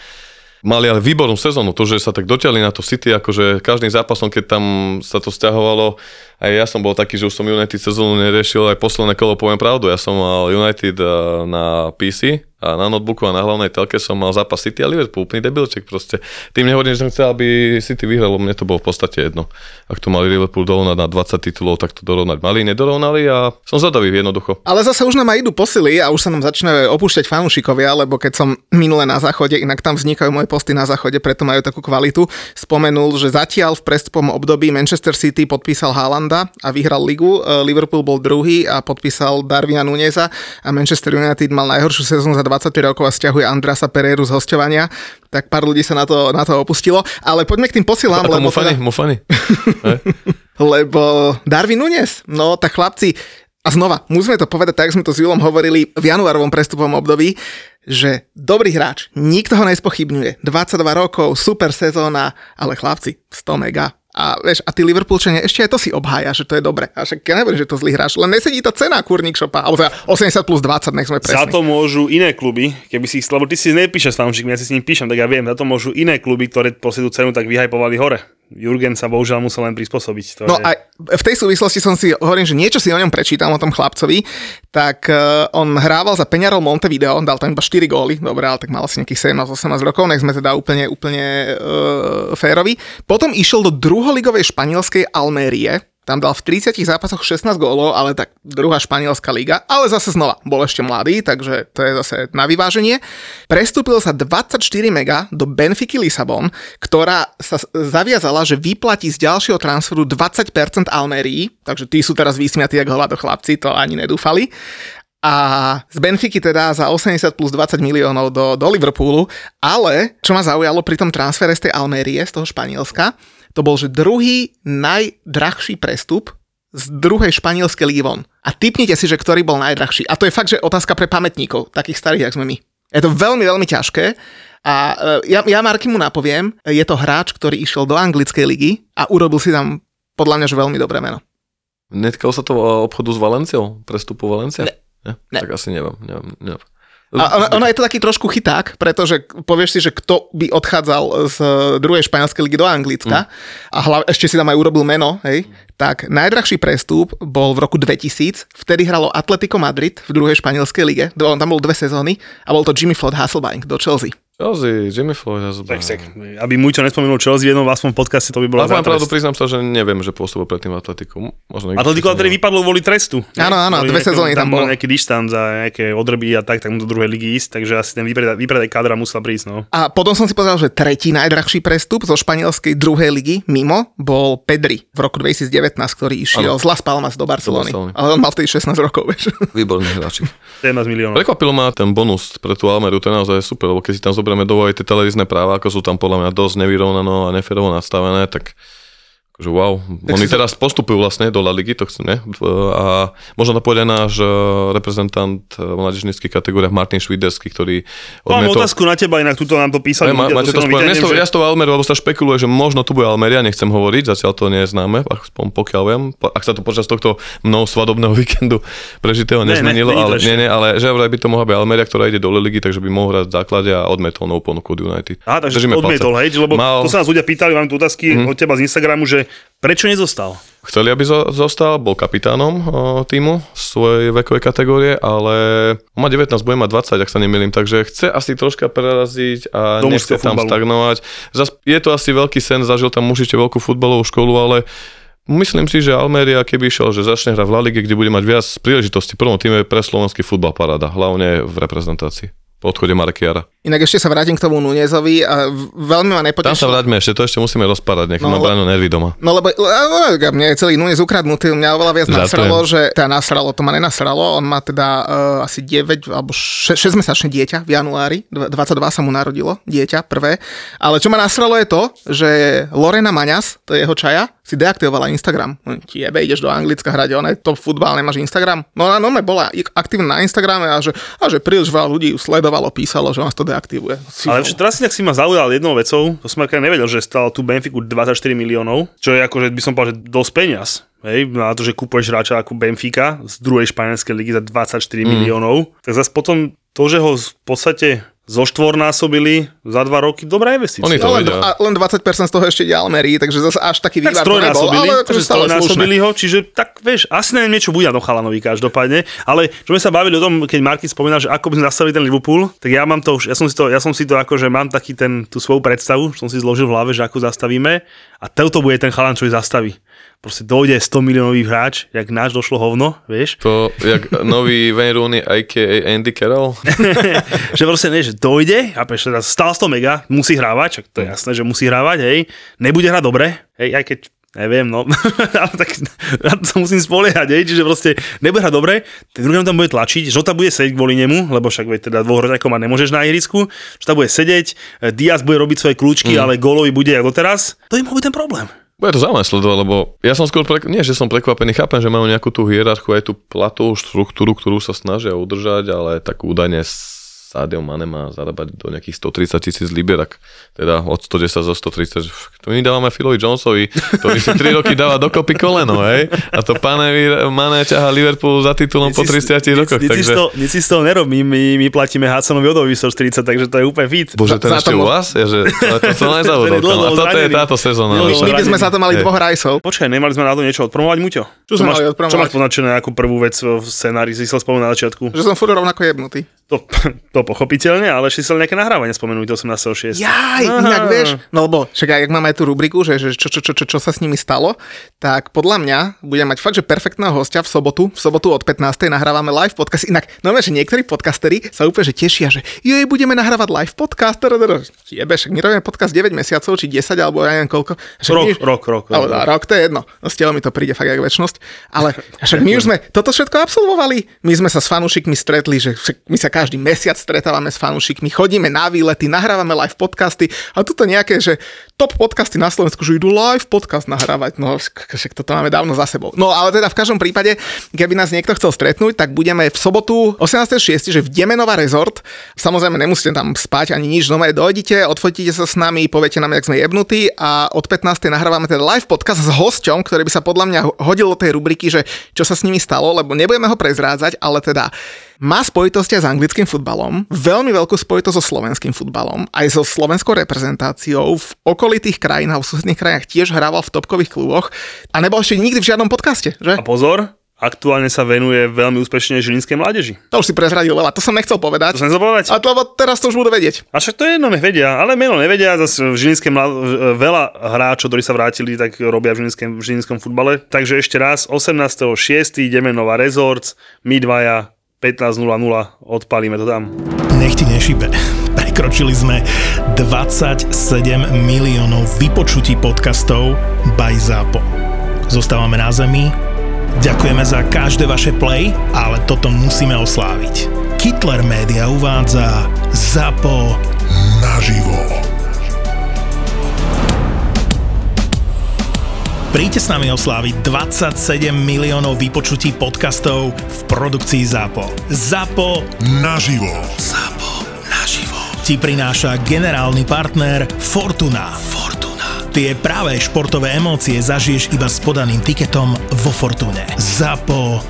mali ale výbornú sezónu, to, že sa tak dotiahli na to City, akože každým zápasom, keď tam sa to stiahovalo, aj ja som bol taký, že už som United sezónu neriešil, aj posledné kolo poviem pravdu, ja som mal United eh, na PC a na notebooku a na hlavnej telke som mal zápas City a Liverpool, úplný debilček proste. Tým nehovorím, že som chcel, aby City vyhralo, mne to bolo v podstate jedno. Ak to mali Liverpool dorovnať na 20 titulov, tak to dorovnať mali, nedorovnali a som zadavý jednoducho. Ale zase už nám aj idú posily a už sa nám začínajú opúšťať fanúšikovia, lebo keď som minule na záchode, inak tam vznikajú moje posty na záchode, preto majú takú kvalitu, spomenul, že zatiaľ v prestupom období Manchester City podpísal Haalanda a vyhral ligu, e, Liverpool bol druhý a podpísal Darwina Nuneza a Manchester United mal najhoršiu sezónu za 25 rokov a stiahuje Andrasa Pereiru z hostovania, tak pár ľudí sa na to, na to opustilo. Ale poďme k tým posilám, lebo, Mufany, teda, Mufany. (laughs) lebo Darwin Nunez, no tak chlapci, A znova, musíme to povedať tak, sme to s Julom hovorili v januárovom prestupovom období, že dobrý hráč, nikto ho nespochybňuje. 22 rokov, super sezóna, ale chlapci, 100 mega, a, vieš, a tí Liverpoolčania ešte aj to si obhája, že to je dobre. A však ja neviem, že to zlý hráč, len nesedí tá cena kurník šopa, alebo teda 80 plus 20, nech sme presní. Za to môžu iné kluby, keby si, lebo ty si nepíšeš s fanúšikmi, ja si s ním píšem, tak ja viem, za to môžu iné kluby, ktoré proste tú cenu tak vyhajpovali hore. Jurgen sa bohužiaľ musel len prispôsobiť. To No je... a v tej súvislosti som si, hovorím, že niečo si o ňom prečítam, o tom chlapcovi, tak uh, on hrával za Peñarol Montevideo, dal tam iba 4 góly, dobre, ale tak mal asi nejakých 17-18 rokov, nech sme teda úplne, úplne uh, férovi. Potom išiel do druholigovej španielskej Almérie, tam dal v 30 zápasoch 16 gólov, ale tak druhá španielská liga, ale zase znova, bol ešte mladý, takže to je zase na vyváženie. Prestúpil sa 24 mega do Benfiky Lisabon, ktorá sa zaviazala, že vyplatí z ďalšieho transferu 20% Almerii, takže tí sú teraz vysmiatí jak hovado chlapci, to ani nedúfali. A z Benfiky teda za 80 plus 20 miliónov do, do Liverpoolu, ale čo ma zaujalo pri tom transfere z tej Almérie, z toho Španielska, to bol, že druhý najdrahší prestup z druhej španielskej ligy von. A typnite si, že ktorý bol najdrahší. A to je fakt, že otázka pre pamätníkov, takých starých, jak sme my. Je to veľmi, veľmi ťažké. A e, ja, ja Marky mu napoviem, je to hráč, ktorý išiel do anglickej ligy a urobil si tam podľa mňa, že veľmi dobré meno. Netkalo sa to obchodu s Valenciou? Prestupu Valencia? Ne. Ne? Ne. Tak asi neviem. neviem, neviem. A ono, je to taký trošku chyták, pretože povieš si, že kto by odchádzal z druhej španielskej ligy do Anglicka mm. a hla, ešte si tam aj urobil meno, hej, tak najdrahší prestup bol v roku 2000, vtedy hralo Atletico Madrid v druhej španielskej lige, on tam bol dve sezóny a bol to Jimmy Floyd Hasselbank do Chelsea. Chelsea, Jimmy Floyd. Tak, tak, aby Muťo nespomenul Chelsea v jednom vlastnom podcaste, to by bolo Ale za pravdu, priznám sa, že neviem, že pôsobil predtým v Atletiku. Možno to tedy vypadlo kvôli trestu. Áno, áno, dve sezóny tam mal bolo. nejaký dištanc a nejaké odrby a tak, tak mu do druhej ligy ísť, takže asi ten vypredaj, vypredaj kádra musel prísť, no. A potom som si povedal, že tretí najdrahší prestup zo španielskej druhej ligy mimo bol Pedri v roku 2019, ktorý išiel Áno. z Las Palmas do Barcelony. Barcelony. Ale on mal vtedy 16 rokov, vieš. Výborný hráči. 17 (laughs) miliónov. Prekvapilo ma ten bonus pre tú Almeru, to je naozaj super, lebo keď si tam zoberieme do úvahy tie televízne práva, ako sú tam podľa mňa dosť nevyrovnano a neferovo nastavené, tak akože wow. Oni teraz postupujú vlastne do La Ligy, to chcú, ne? A možno to povedať náš eh, reprezentant v mládežnických kategóriách Martin Šviderský, ktorý Mám odmietol... otázku na teba, inak tuto nám to písali. Má, ľudia, máte to len spojené. že- ja z toho Almeru, lebo sa špekuluje, že možno to bude Almeria, nechcem hovoriť, zatiaľ to nie je známe, aspoň pokiaľ viem. Ak sa to počas tohto mnou svadobného (laughs) víkendu prežitého Ne, ne, nezmenilo, není to ale, nie, nie, ale že vraj by to mohla byť Almeria, ktorá ide do La ligy, takže by mohol hrať v základe a odmetol novú ponuku od United. Aha, takže Držíme odmietol, palce. hej, lebo Mal- to sa nás ľudia pýtali, mám tu otázky Mhm. od teba z Instagramu, že prečo nezostal? Chceli, aby zo- zostal, bol kapitánom týmu svojej vekovej kategórie, ale má 19, bude mať 20, ak sa nemýlim, takže chce asi troška preraziť a Do nechce tam futbalu. stagnovať. Zas, je to asi veľký sen, zažil tam určite veľkú futbalovú školu, ale myslím si, že Almeria, keby išiel, že začne hrať v La Lige, kde bude mať viac príležitostí, prvom týme je pre slovenský futbal paráda, hlavne v reprezentácii po odchode Markiara. Inak ešte sa vrátim k tomu Nunezovi a veľmi ma Tam nepotešilo. sa vráťme ešte, to ešte musíme rozpadať, nech No, má Brano nervy doma. No lebo le- le- mne je celý Nunez ukradnutý, mňa oveľa viac Žartujem. nasralo, že teda nasralo, to ma nenasralo, on má teda uh, asi 9 alebo 6, mesačné dieťa v januári, Dva- 22 sa mu narodilo, dieťa prvé, ale čo ma nasralo je to, že Lorena Maňas, to je jeho čaja, si deaktivovala Instagram. No, Ti jebe, ideš do Anglicka hrať, ona je top futbal, nemáš Instagram. No a no bola aktívna na Instagrame a že, a že príliš veľa ľudí ju sledovalo, písalo, že ona to deaktivuje. Si- Ale však teraz si, tak si ma zaujal jednou vecou, to som akorát nevedel, že stál tú Benfiku 24 miliónov, čo je akože by som povedal, že dosť peniaz. Hej, na to, že kúpuješ hráča ako Benfica z druhej španielskej ligy za 24 mm. miliónov, tak zase potom to, že ho v podstate zoštvornásobili za dva roky, dobrá investícia. Oni to No, len, vedia. a len 20% z toho ešte ide Almerii, takže zase až taký tak vývar to nebol, ale akože stále slušné. ho, čiže tak vieš, asi neviem niečo bude tom chalanovi každopádne, ale čo sme sa bavili o tom, keď Marky spomínal, že ako by sme nastavili ten Liverpool, tak ja mám to už, ja som si to, ja som si to ako, že mám taký ten, tú svoju predstavu, som si zložil v hlave, že ako zastavíme a toto bude ten chalan, čo ich zastaví. Proste dojde 100 miliónový hráč, jak náš došlo hovno, vieš, To, jak nový (laughs) Wayne Rooney, a.k.a. Andy Carroll, (laughs) že proste nie, že dojde, a peš, teraz stál 100 mega, musí hrávať, čak to je jasné, že musí hrávať, hej, nebude hrať dobre, hej, aj keď Neviem, no. (laughs) Ale tak na to sa musím spoliehať, hej. Čiže proste nebude hrať dobre, ten druhý tam bude tlačiť, Žota bude sedieť kvôli nemu, lebo však veď teda dvoch roťakov ma nemôžeš na ihrisku, Žota bude sedieť, Diaz bude robiť svoje kľúčky, mm. ale gólovi bude ako doteraz. To im byť ten problém. Bude to zaujímavé sledovať, lebo ja som skôr, prek- nie že som prekvapený, chápem, že majú nejakú tú hierarchiu, aj tú platovú štruktúru, ktorú sa snažia udržať, ale tak údajne Sadio Mane má zarábať do nejakých 130 tisíc libier, tak teda od 110 za 130, to my dávame Philovi Jonesovi, ktorý si 3 roky dáva dokopy koleno, hej? A to pane Mane ťaha Liverpool za titulom po 30 rokoch. Nic, takže... Nic si z toho nerobí, my, my platíme Hudsonovi Odovi 140, takže to je úplne fit. Bože, ten ešte u vás? Ja, že, to som (laughs) nezabudol. a toto je táto sezóna. My, my by sme sa to mali dvoch rajsov. Počkaj, nemali sme na to niečo odpromovať, Muťo? Čo, čo, máš, čo máš poznačené ako prvú vec v scenári, si chcel spomenúť na začiatku? Že som furt rovnako jebnutý. To, to pochopiteľne, ale ešte sa nejaké nahrávanie spomenúť 18.6. Jaj, Aha. inak vieš, no lebo však aj ak máme aj tú rubriku, že, že čo, čo, čo, čo, čo sa s nimi stalo, tak podľa mňa budem mať fakt, že perfektného hostia v sobotu. V sobotu od 15. nahrávame live podcast. Inak, no že niektorí podcasteri sa úplne že tešia, že jej budeme nahrávať live podcast. Jebe, však my robíme podcast 9 mesiacov, či 10, alebo ja neviem koľko. Však rok, my, rok, rok, rok, rok. rok, to je jedno. No, s mi to príde fakt jak väčšnosť. Ale (laughs) však my už sme toto všetko absolvovali. My sme sa s fanúšikmi stretli, že my sa každý mesiac stretávame s fanúšikmi, chodíme na výlety, nahrávame live podcasty a tuto nejaké, že top podcasty na Slovensku, že idú live podcast nahrávať, no však toto máme dávno za sebou. No ale teda v každom prípade, keby nás niekto chcel stretnúť, tak budeme v sobotu 18.6., že v Demenová rezort, samozrejme nemusíte tam spať ani nič, doma dojdite, odfotíte sa s nami, poviete nám, jak sme jebnutí a od 15. nahrávame teda live podcast s hosťom, ktorý by sa podľa mňa hodil do tej rubriky, že čo sa s nimi stalo, lebo nebudeme ho prezrádzať, ale teda má spojitosti s anglickým futbalom, veľmi veľkú spojitosť so slovenským futbalom, aj so slovenskou reprezentáciou, v okolitých krajinách, v susedných krajinách tiež hrával v topkových kluboch a nebol ešte nikdy v žiadnom podcaste, že? A pozor, aktuálne sa venuje veľmi úspešne žilinskej mládeži. To už si prezradil veľa, to som nechcel povedať. To som nechcel povedať. A to, lebo teraz to už budú vedieť. A však to je jedno, nech vedia, ale meno nevedia, zase v žilinskej mlá... veľa hráčov, ktorí sa vrátili, tak robia v žilinskom, v žilinskom futbale. Takže ešte raz, 18.6. ideme Nova Resorts, my dvaja 15.00 odpalíme to tam. Nech ti nešibe. Prekročili sme 27 miliónov vypočutí podcastov by ZAPO. Zostávame na zemi, ďakujeme za každé vaše play, ale toto musíme osláviť. Kittler Media uvádza ZAPO naživo. Príďte s nami osláviť 27 miliónov vypočutí podcastov v produkcii ZAPO. ZAPO naživo. ZAPO naživo. Ti prináša generálny partner Fortuna. Fortuna. Tie práve športové emócie zažiješ iba s podaným tiketom vo Fortune. ZAPO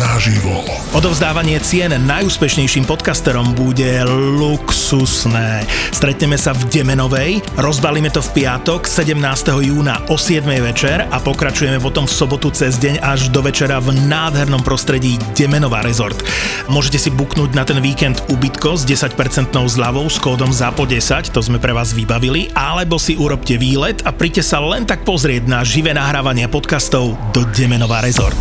naživo. Odovzdávanie cien najúspešnejším podcasterom bude luxusné. Stretneme sa v Demenovej, rozbalíme to v piatok 17. júna o 7. večer a pokračujeme potom v sobotu cez deň až do večera v nádhernom prostredí Demenová rezort. Môžete si buknúť na ten víkend ubytko s 10% zľavou s kódom ZAPO10, to sme pre vás vybavili, alebo si urobte výlet a príďte sa len tak pozrieť na živé nahrávanie podcastov do Demenová rezort.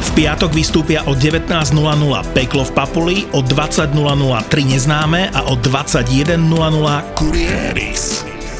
V piatok vystúpia o 19.00 Peklo v Papuli, o 20.00 Tri neznáme a o 21.00 Kurieris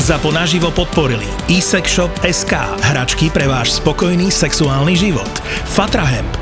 Za ponaživo podporili. SK, hračky pre váš spokojný sexuálny život. Fatrahemp,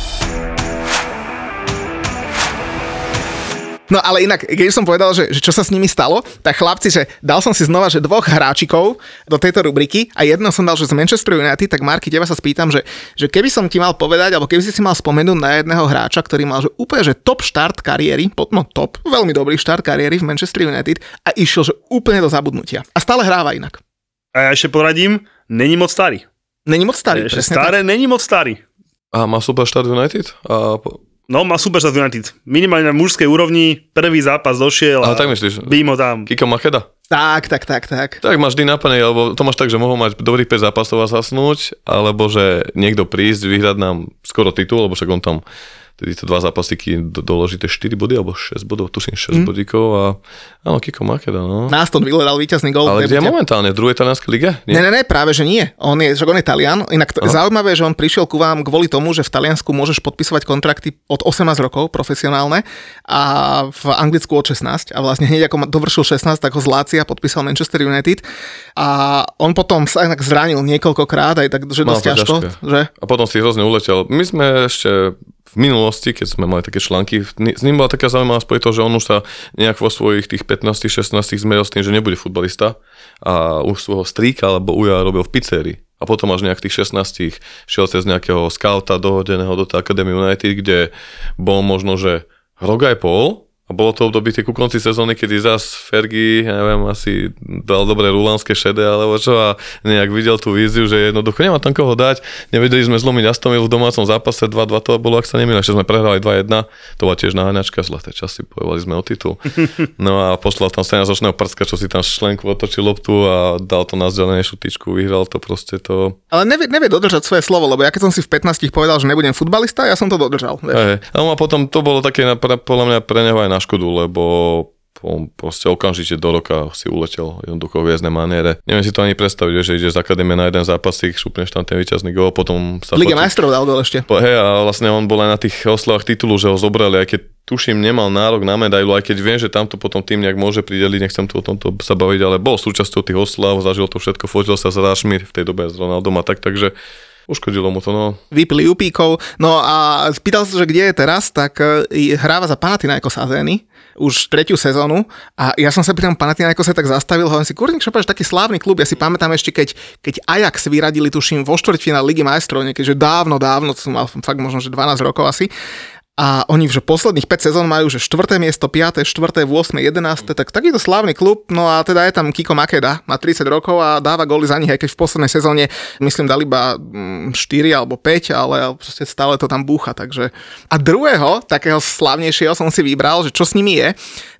No ale inak, keď som povedal, že, že čo sa s nimi stalo, tak chlapci, že dal som si znova, že dvoch hráčikov do tejto rubriky a jedno som dal, že z Manchester United, tak Marky, teba sa spýtam, že, že keby som ti mal povedať, alebo keby si si mal spomenúť na jedného hráča, ktorý mal že úplne že top štart kariéry, no top, veľmi dobrý štart kariéry v Manchester United a išiel že úplne do zabudnutia. A stále hráva inak. A ja ešte poradím, není moc starý. Není moc starý. Ešte staré, tak. není moc starý. A má super štart United? A No, má super sa United. Minimálne na mužskej úrovni, prvý zápas došiel Ale a tak myslíš? Bimo tam. Kiko Makeda? Tak, tak, tak, tak. Tak máš vždy naplne, alebo to máš tak, že mohol mať dobrých 5 zápasov a zasnúť, alebo že niekto prísť, vyhrať nám skoro titul, lebo však on tam tedy tie dva zápasíky do, doloží tie 4 body alebo 6 bodov, tuším 6 mm. bodíkov a áno, Kiko Makeda, no. Na Aston Villa dal víťazný gol. Ale kde je momentálne? V druhej talianskej lige? Nie, nie, nie, práve že nie. On je, že on je Talian. Inak to, zaujímavé, že on prišiel ku vám kvôli tomu, že v Taliansku môžeš podpisovať kontrakty od 18 rokov profesionálne a v Anglicku od 16 a vlastne hneď ako dovršil 16, tak ho z Lácia podpísal Manchester United a on potom sa inak zranil niekoľkokrát aj tak, že dosť ťažko. Že? A potom si hrozne uletel. My sme ešte v minulosti, keď sme mali také články, s ním bola taká zaujímavá spojitosť, že on už sa nejak vo svojich tých 15-16 zmeril s tým, že nebude futbalista a už svojho strýka alebo uja robil v pizzerii. A potom až nejak tých 16 šiel cez nejakého scouta dohodeného do tej Academy United, kde bol možno, že rok aj pol a bolo to obdobie ku konci sezóny, kedy zas Fergie, ja neviem, asi dal dobré rulánske šede alebo čo a nejak videl tú víziu, že jednoducho nemá tam koho dať. Nevedeli sme zlomiť Aston v domácom zápase 2-2, to bolo, ak sa nemýlim, že sme prehrali 2-1, to bola tiež naháňačka, zlaté časy, bojovali sme o titul. (laughs) No a poslal tam 17-ročného prska, čo si tam šlenku otočil loptu a dal to na vzdialenie šutičku, vyhral to proste to. Ale nevie, nevie dodržať svoje slovo, lebo ja keď som si v 15 povedal, že nebudem futbalista, ja som to dodržal. Vieš. Hej. No a potom to bolo také na, podľa mňa pre neho aj na škodu, lebo on proste okamžite do roka si uletel jednoducho v jazdnej maniere. Neviem si to ani predstaviť, že ideš z akadémie na jeden zápasík, šupneš tam ten víťazný gól, potom sa Lige majstrov dal gol ešte. Po- Hej, a vlastne on bol aj na tých oslavách titulu, že ho zobrali, aj keď tuším, nemal nárok na medailu, aj keď viem, že tamto potom tým nejak môže prideliť, nechcem tu o tomto sa baviť, ale bol súčasťou tých oslav, zažil to všetko, fotil sa s Rashmi v tej dobe s Ronaldom a tak, takže uškodilo mu to, no. vypili upíkov. No a spýtal sa, že kde je teraz, tak e, hráva za Panathinaikos Azény už tretiu sezónu a ja som sa pri tom Panathinaikose tak zastavil, hovorím si, kurník šopa, že taký slávny klub, ja si pamätám ešte, keď, keď Ajax vyradili, tuším, vo štvrťfinále Ligy majstrov, niekedy, že dávno, dávno, to som mal fakt možno, že 12 rokov asi, a oni že posledných 5 sezón majú, že 4. miesto, 5., 4., 8., 11., tak takýto slávny klub, no a teda je tam Kiko Makeda, má 30 rokov a dáva góly za nich, aj keď v poslednej sezóne, myslím, dali iba mm, 4 alebo 5, ale proste stále to tam búcha, takže... A druhého, takého slavnejšieho som si vybral, že čo s nimi je,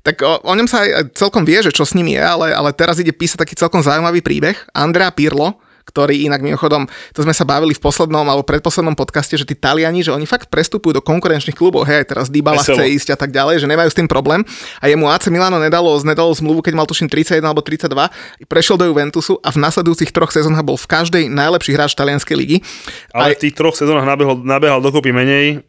tak o, o ňom sa aj celkom vie, že čo s nimi je, ale, ale teraz ide písať taký celkom zaujímavý príbeh. Andrea Pirlo, ktorý inak mimochodom, to sme sa bavili v poslednom alebo predposlednom podcaste, že tí Taliani, že oni fakt prestupujú do konkurenčných klubov, hej, aj teraz Dybala Veselo. chce ísť a tak ďalej, že nemajú s tým problém. A jemu AC Milano nedalo, nedalo zmluvu, keď mal tuším 31 alebo 32, prešiel do Juventusu a v nasledujúcich troch sezónach bol v každej najlepší hráč talianskej ligy. Ale A- v tých troch sezónach nabehol, nabehal dokopy menej.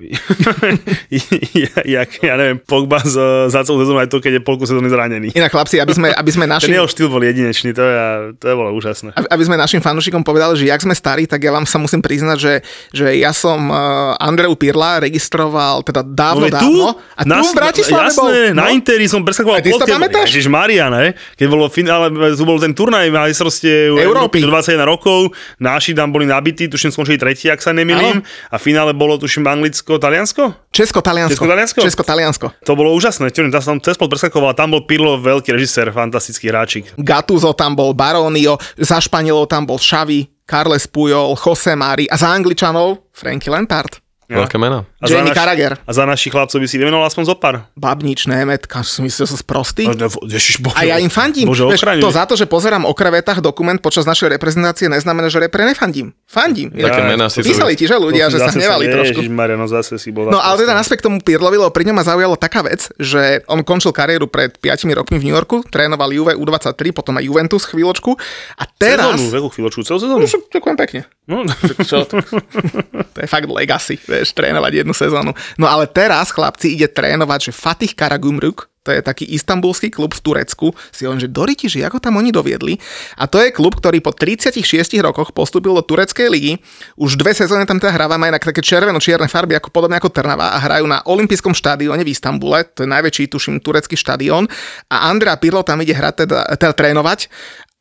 (laughs) jak, ja neviem, Pogba z, za celú sezónu aj to, keď je polku sezóny zranený. Inak chlapci, aby sme, aby sme (laughs) Ten našim... jeho štýl bol jedinečný, to, je, to je bolo úžasné. aby aby sme našim fanúšikom povedali, že jak sme starí, tak ja vám sa musím priznať, že, že ja som uh, Andreu Pirla registroval teda dávno, veď dávno a tu v Bratislave jasné, bol. no. na Interi som si to pamätáš? Ježiš Maria, ne? Keď bolo finále, tu bol ten turnaj majstrovstiev Európy. Európy do 21 rokov, naši tam boli nabití, tuším skončili tretí, ak sa nemýlim, a v finále bolo tuším Anglicko, Taliansko? Česko-Taliansko. Česko-Taliansko? Česko-Taliansko. To bolo úžasné, čo tam som cez spod preskakoval, tam bol Pirlo, veľký režisér, fantastický hráčik. Gattuso tam bol, Baronio, za Španielov tam bol Xavi, Carles Puyol, Jose Mari a za Angličanov Frankie Lampard. Ja. Veľké mena. A za Jamie naš- Carragher. A za našich chlapcov by si vymenoval aspoň zo pár. Babnič, Nemet, kam som myslel, že som sprostý. Bože, A ja im fandím. Bože, ochraňuj. to za to, že pozerám o krevetách dokument počas našej reprezentácie, neznamená, že repre nefandím. Fandím. Také Ja, mená si Písali ti, že ľudia, že sa hnevali trošku. Ježiš, Maria, no zase si bol... No ale teda naspäť k tomu Pirlovi, lebo pri ňom ma zaujalo taká vec, že on končil kariéru pred 5 rokmi v New Yorku, trénoval Juve U23, potom aj Juventus chvíľočku a teraz... Sezónu, veľkú chvíľočku, celú sezónu. No, Ďakujem pekne. No, (laughs) to je fakt legacy, vieš, trénovať jednu sezónu. No ale teraz, chlapci, ide trénovať, že Fatih Karagumruk, to je taký istambulský klub v Turecku, si on, že doriti, že ako tam oni doviedli. A to je klub, ktorý po 36 rokoch postúpil do tureckej ligy. Už dve sezóny tam teda hráva, majú také červeno-čierne farby, ako podobne ako Trnava a hrajú na olympijskom štadióne v Istambule, to je najväčší, tuším, turecký štadión. A Andrea Pirlo tam ide hrať, teda, teda trénovať.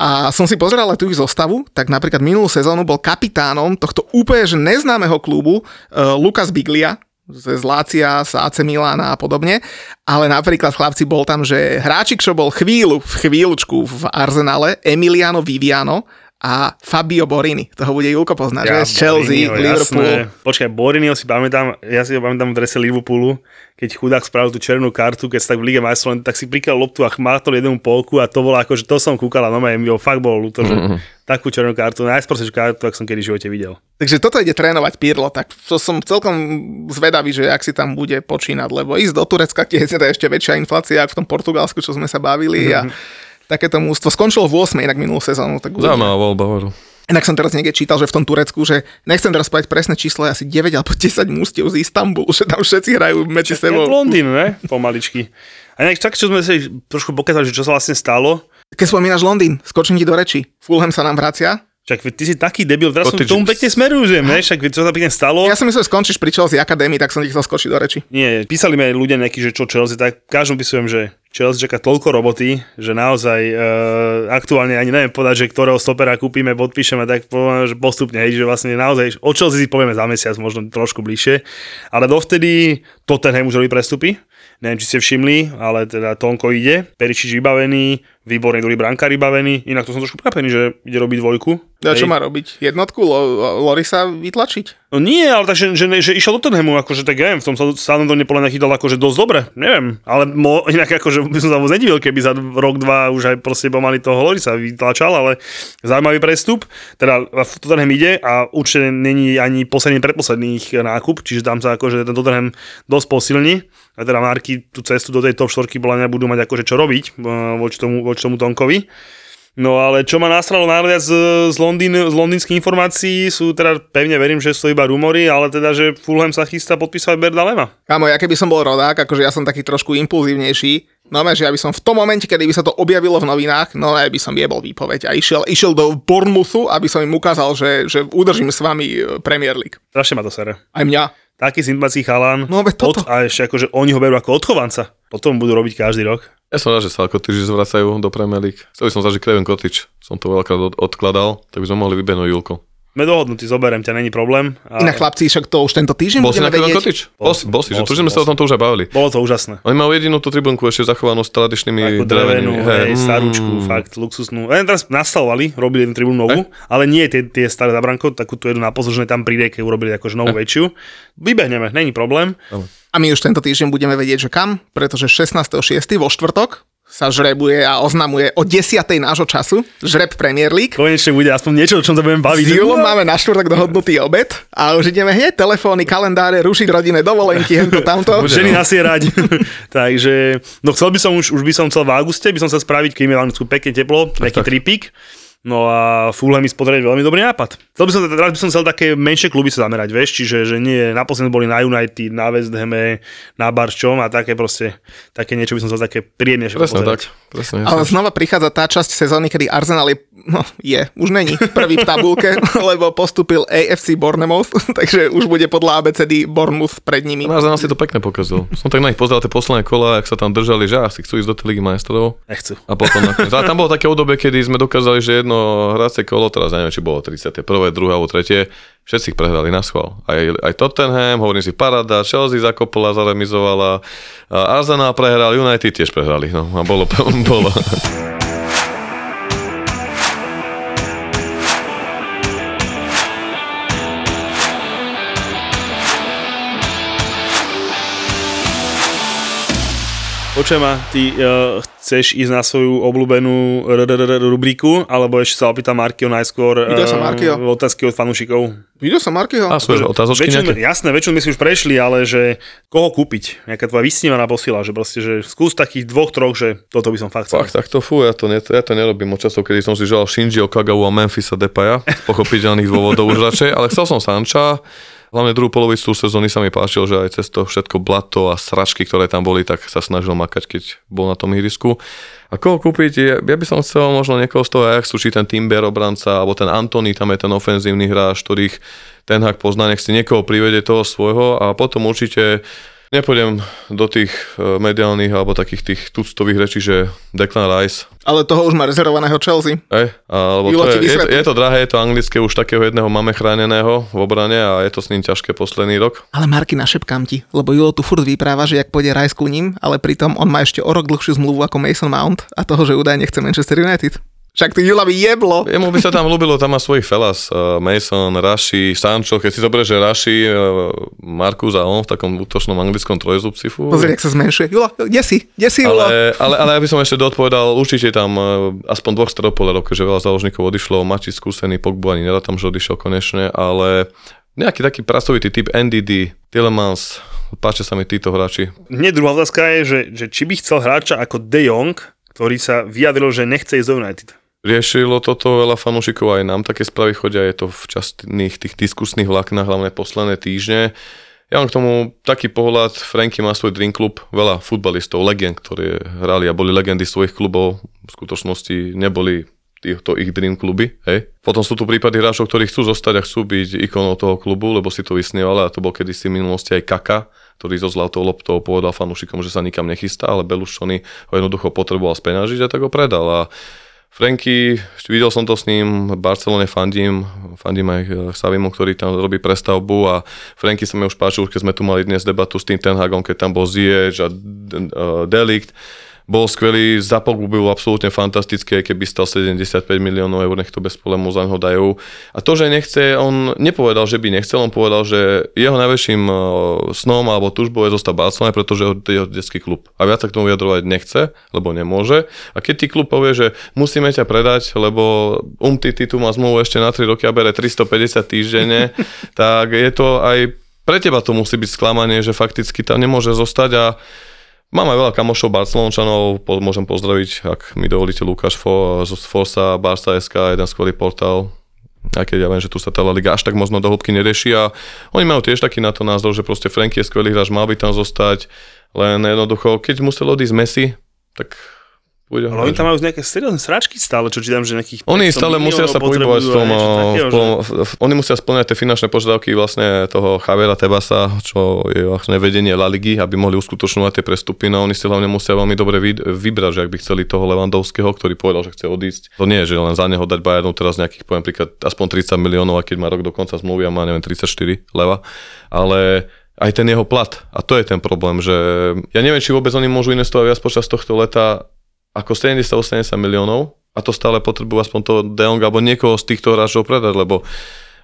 A som si pozeral ale tú ich zostavu, tak napríklad minulú sezónu bol kapitánom tohto úplne že neznámeho klubu uh, Lukas Biglia, z Lácia, z AC Milána a podobne, ale napríklad chlapci bol tam, že hráčik, čo bol chvíľu, v chvíľučku v Arsenale, Emiliano Viviano a Fabio Borini. Toho bude Julko poznať, Ja, že? Z Chelsea, Borinio, Liverpool. Jasné. Počkaj, Borinio si pamätám, ja si ho pamätám v drese Liverpoolu, keď chudák spravil tú červenú kartu, keď sa tak v Lige majstrov, tak si prikal loptu a chmátol jednu polku a to bolo ako, že to som kúkala, no mi ho fakt bolo ľúto, že Mhm. takú červenú kartu, najsprostejšiu kartu, ak som kedy v živote videl. Takže toto ide trénovať Pirlo, tak to som celkom zvedavý, že ak si tam bude počínať, lebo ísť do Turecka, kde je teda ešte väčšia inflácia ako v tom Portugalsku, čo sme sa bavili a takéto mústvo skončilo v 8. inak minulú sezónu. Tak. Zaujímavá voľba, hovoru. Inak som teraz niekde čítal, že v tom Turecku, že nechcem teraz povedať presné číslo, asi 9 alebo 10 mústiev z Istanbulu, (laughs) že tam všetci hrajú medzi sebou. Londýn, ne? Pomaličky. A inak tak, čo sme si trošku pokázali, že čo sa vlastne stalo, Keď spomínaš Londýn, skočím ti do reči. Fulham sa nám vracia. Však ty si taký debil, teraz som Cottage. k tomu pekne smerujem, ne? Však čo sa pekne stalo. Ja som myslel, že skončíš pri Chelsea Academy, tak som ti chcel skočiť do reči. Nie, písali mi aj ľudia nejakí, že čo Chelsea, tak každom písujem, že Chelsea čaká toľko roboty, že naozaj e, aktuálne ani neviem povedať, že ktorého stopera kúpime, podpíšeme, tak že postupne, hej, že vlastne naozaj o Chelsea si povieme za mesiac, možno trošku bližšie, ale dovtedy Tottenham už robí prestupy, neviem, či ste všimli, ale teda Tonko ide, Peričič vybavený, výborný druhý brankár vybavený, inak to som trošku prekvapený, že ide robiť dvojku. A čo Hej. má robiť? Jednotku? Lo- Lorisa vytlačiť? No nie, ale takže, že, že išiel do Tottenhamu, akože tak neviem, v tom Southamptone podľa mňa chytal akože dosť dobre, neviem, ale mo, (laughs) inak akože by som sa vôbec nedivil, keby za rok, dva už aj proste pomaly toho Lorisa vytlačal, ale zaujímavý prestup, teda v Tottenham ide a určite není ani posledný predposledných nákup, čiže tam sa akože ten Tottenham dosť posilní a teda Marky tú cestu do tej top 4 podľa mňa mať akože čo robiť eh, voči tomu, voči tomu Tonkovi. No ale čo ma nastralo najviac z, Londýn, z londýnskych informácií sú teda, pevne verím, že sú iba rumory, ale teda, že Fulham sa chystá podpísať Berda Lema. Kámo, ja keby som bol rodák, akože ja som taký trošku impulzívnejší, no že ja by som v tom momente, kedy by sa to objavilo v novinách, no ja by som jebol výpoveď a išiel, išiel do Bournemouthu, aby som im ukázal, že, že udržím s vami e, Premier League. Strašne ma to sere. Aj mňa. Taký sympatický chalan. No, veď toto. Od, a ešte akože oni ho berú ako odchovanca. Potom budú robiť každý rok. Ja som rád, že sa Kotič zvracajú do Premier League. Chcel by som zažiť Kevin Kotič. Som to veľakrát od- odkladal, tak by sme mohli vybehnúť Julko. Sme dohodnutí, zoberiem ťa, není problém. A Inak chlapci, však to už tento týždeň Bol budeme vedieť. Kotič? Bol si, bol si, že Bol tu sme sa bol o tomto už aj bavili. Bolo to úžasné. Oni majú jedinú tú tribunku ešte zachovanú s tradičnými Takú drevenú, hej, mm. starúčku, fakt, luxusnú. Len teraz nastavovali, robili jednu tribúnu novú, ale nie tie, tie staré zabranko, takú tu jednu na pozor, že tam pri rieke urobili akože novú väčšiu. Vybehneme, není problém. A my už tento týždeň budeme vedieť, že kam, pretože 16.6. vo štvrtok sa žrebuje a oznamuje o 10. nášho času žreb Premier League. Konečne bude aspoň niečo, o čom sa budeme baviť. S Julom máme na štvrtok dohodnutý obed a už ideme hneď telefóny, kalendáre, rušiť rodinné dovolenky, hento (laughs) tamto. Ženy nasierať. (laughs) Takže, no chcel by som už, už by som chcel v auguste, by som chcel spraviť, keď je Valnicku pekne teplo, nejaký tak. tripík. No a Fulham mi spodrieť veľmi dobrý nápad. Chcel by som, teraz by som chcel také menšie kluby sa zamerať, vieš, čiže že nie, naposledy boli na United, na West Hame, na Barčom a také proste, také niečo by som chcel také príjemnejšie Presne pozerať. tak. Presne, Ale znova prichádza tá časť sezóny, kedy Arsenal je, no je, už není prvý v tabulke, (laughs) lebo postupil AFC Bournemouth, (laughs) takže už bude podľa ABCD Bournemouth pred nimi. Náš nás si to pekne pokazil. Som tak na nich pozeral tie posledné kola, ak sa tam držali, že asi chcú ísť do tej ligy majstrov. Nechcú. A potom. A tam bolo také obdobie, kedy sme dokázali, že jedno hracie kolo, teraz neviem, či bolo 31. 2. alebo 3. Všetci ich prehrali na schvál. Aj, aj Tottenham, hovorím si Parada, Chelsea zakopla, zaremizovala, Arsenal prehral, United tiež prehrali. No a bolo, (laughs) bolo. Počujem ma, ty uh, chceš ísť na svoju obľúbenú r- r- r- rubriku, alebo ešte sa opýta Markio najskôr Videl som Markio. otázky od fanúšikov. Videl som Markyho? A sú otázočky Väčšinu, nejaké? jasné, väčšinu my si už prešli, ale že koho kúpiť? Nejaká tvoja vysnívaná posila, že proste, že skús takých dvoch, troch, že toto by som fakt chcel. Fakt, tak to fú, ja to, ne, ja to nerobím od časov, kedy som si želal Shinji Okagawa a Memphisa Depaja, z pochopiteľných dôvodov už radšej, ale chcel som Sancha, hlavne druhú polovicu sezóny sa mi páčil, že aj cez to všetko blato a sračky, ktoré tam boli, tak sa snažil makať, keď bol na tom ihrisku. A koho kúpiť? Ja, by som chcel možno niekoho z toho Ajaxu, či ten Timber obranca, alebo ten Antony, tam je ten ofenzívny hráč, ktorých ten hak pozná, nech si niekoho privede toho svojho a potom určite Nepôjdem do tých e, mediálnych alebo takých tých tuctových rečí, že Declan Rice, Ale toho už má rezervovaného Chelsea. Ej, alebo to je, je, to, je to drahé, je to anglické, už takého jedného máme chráneného v obrane a je to s ním ťažké posledný rok. Ale Marky, našepkám ti, lebo Julo tu furt vypráva, že jak pôjde Rice ku ním, ale pritom on má ešte o rok dlhšiu zmluvu ako Mason Mount a toho, že údajne chce Manchester United. Však ty Jula by jeblo. Jemu by sa tam ľúbilo, tam má svojich felas, uh, Mason, Rashi, Sancho, keď si zoberieš, že Rashi, uh, Markus a on v takom útočnom anglickom trojzubci. Pozri, jak sa zmenšuje. Jula, kde si? Kde si, Jula? Ale, ale, ale ja by som ešte doodpovedal, určite tam uh, aspoň dvoch stredopolerov, keďže veľa záložníkov odišlo, Mači skúsený, Pogbu ani nedá tam, že odišiel konečne, ale nejaký taký pracovitý typ NDD, Tillemans, páčia sa mi títo hráči. Hneď druhá otázka je, že, že či by chcel hráča ako De Jong, ktorý sa vyjadril, že nechce ísť do United. Riešilo toto veľa fanúšikov, aj nám také správy chodia, je to v častných tých diskusných vláknach, hlavne posledné týždne. Ja mám k tomu taký pohľad, Franky má svoj dream klub, veľa futbalistov, legend, ktorí hrali a boli legendy svojich klubov, v skutočnosti neboli to ich dream kluby. Hej. Potom sú tu prípady hráčov, ktorí chcú zostať a chcú byť ikonou toho klubu, lebo si to vysnievali a to bol kedysi v minulosti aj Kaka, ktorý zo zlatou loptou povedal fanúšikom, že sa nikam nechystá, ale Belušony ho jednoducho potreboval speňažiť a tak ho predal. A Franky, videl som to s ním, v Barcelone fandím, fandím aj Savimu, ktorý tam robí prestavbu a Franky sa mi už páčil, keď sme tu mali dnes debatu s tým Tenhagom, keď tam bol Ziyech a Delikt bol skvelý, za Pogbu byl absolútne fantastické, keby stal 75 miliónov eur, nech to bez problému za neho dajú. A to, že nechce, on nepovedal, že by nechcel, on povedal, že jeho najväčším e, snom alebo tužbou je zostať Barcelona, pretože je jeho detský klub. A viac sa k tomu vyjadrovať nechce, lebo nemôže. A keď ti klub povie, že musíme ťa predať, lebo Umtiti tu má zmluvu ešte na 3 roky a bere 350 týždenne, (laughs) tak je to aj pre teba to musí byť sklamanie, že fakticky tam nemôže zostať a Mám aj veľa kamošov Barcelončanov, po, môžem pozdraviť, ak mi dovolíte, Lukáš Fo, z Forsa, Barca.sk, jeden skvelý portál, aj keď ja viem, že tu sa tá Liga až tak možno do hĺbky nerieši a oni majú tiež taký na to názor, že proste Franky je skvelý hráč, mal by tam zostať, len jednoducho, keď musel odísť Messi, tak bude Ale oni tam majú nejaké seriózne sračky stále, čo čítam, že nejakých... Oni stále musia sa pohybovať v tom, takého, v tom že... oni musia splňať tie finančné požiadavky vlastne toho Javiera Tebasa, čo je vlastne vedenie La Ligy, aby mohli uskutočňovať tie prestupy, no oni si hlavne musia veľmi dobre vybrať, že ak by chceli toho Levandovského, ktorý povedal, že chce odísť. To nie je, že len za neho dať Bayernu teraz nejakých, poviem príklad, aspoň 30 miliónov, a keď má rok do konca zmluvy a má, neviem, 34 leva, ale aj ten jeho plat. A to je ten problém, že ja neviem, či vôbec oni môžu investovať viac počas tohto leta ako 70-80 miliónov a to stále potrebujú aspoň toho De Jong alebo niekoho z týchto hráčov predať, lebo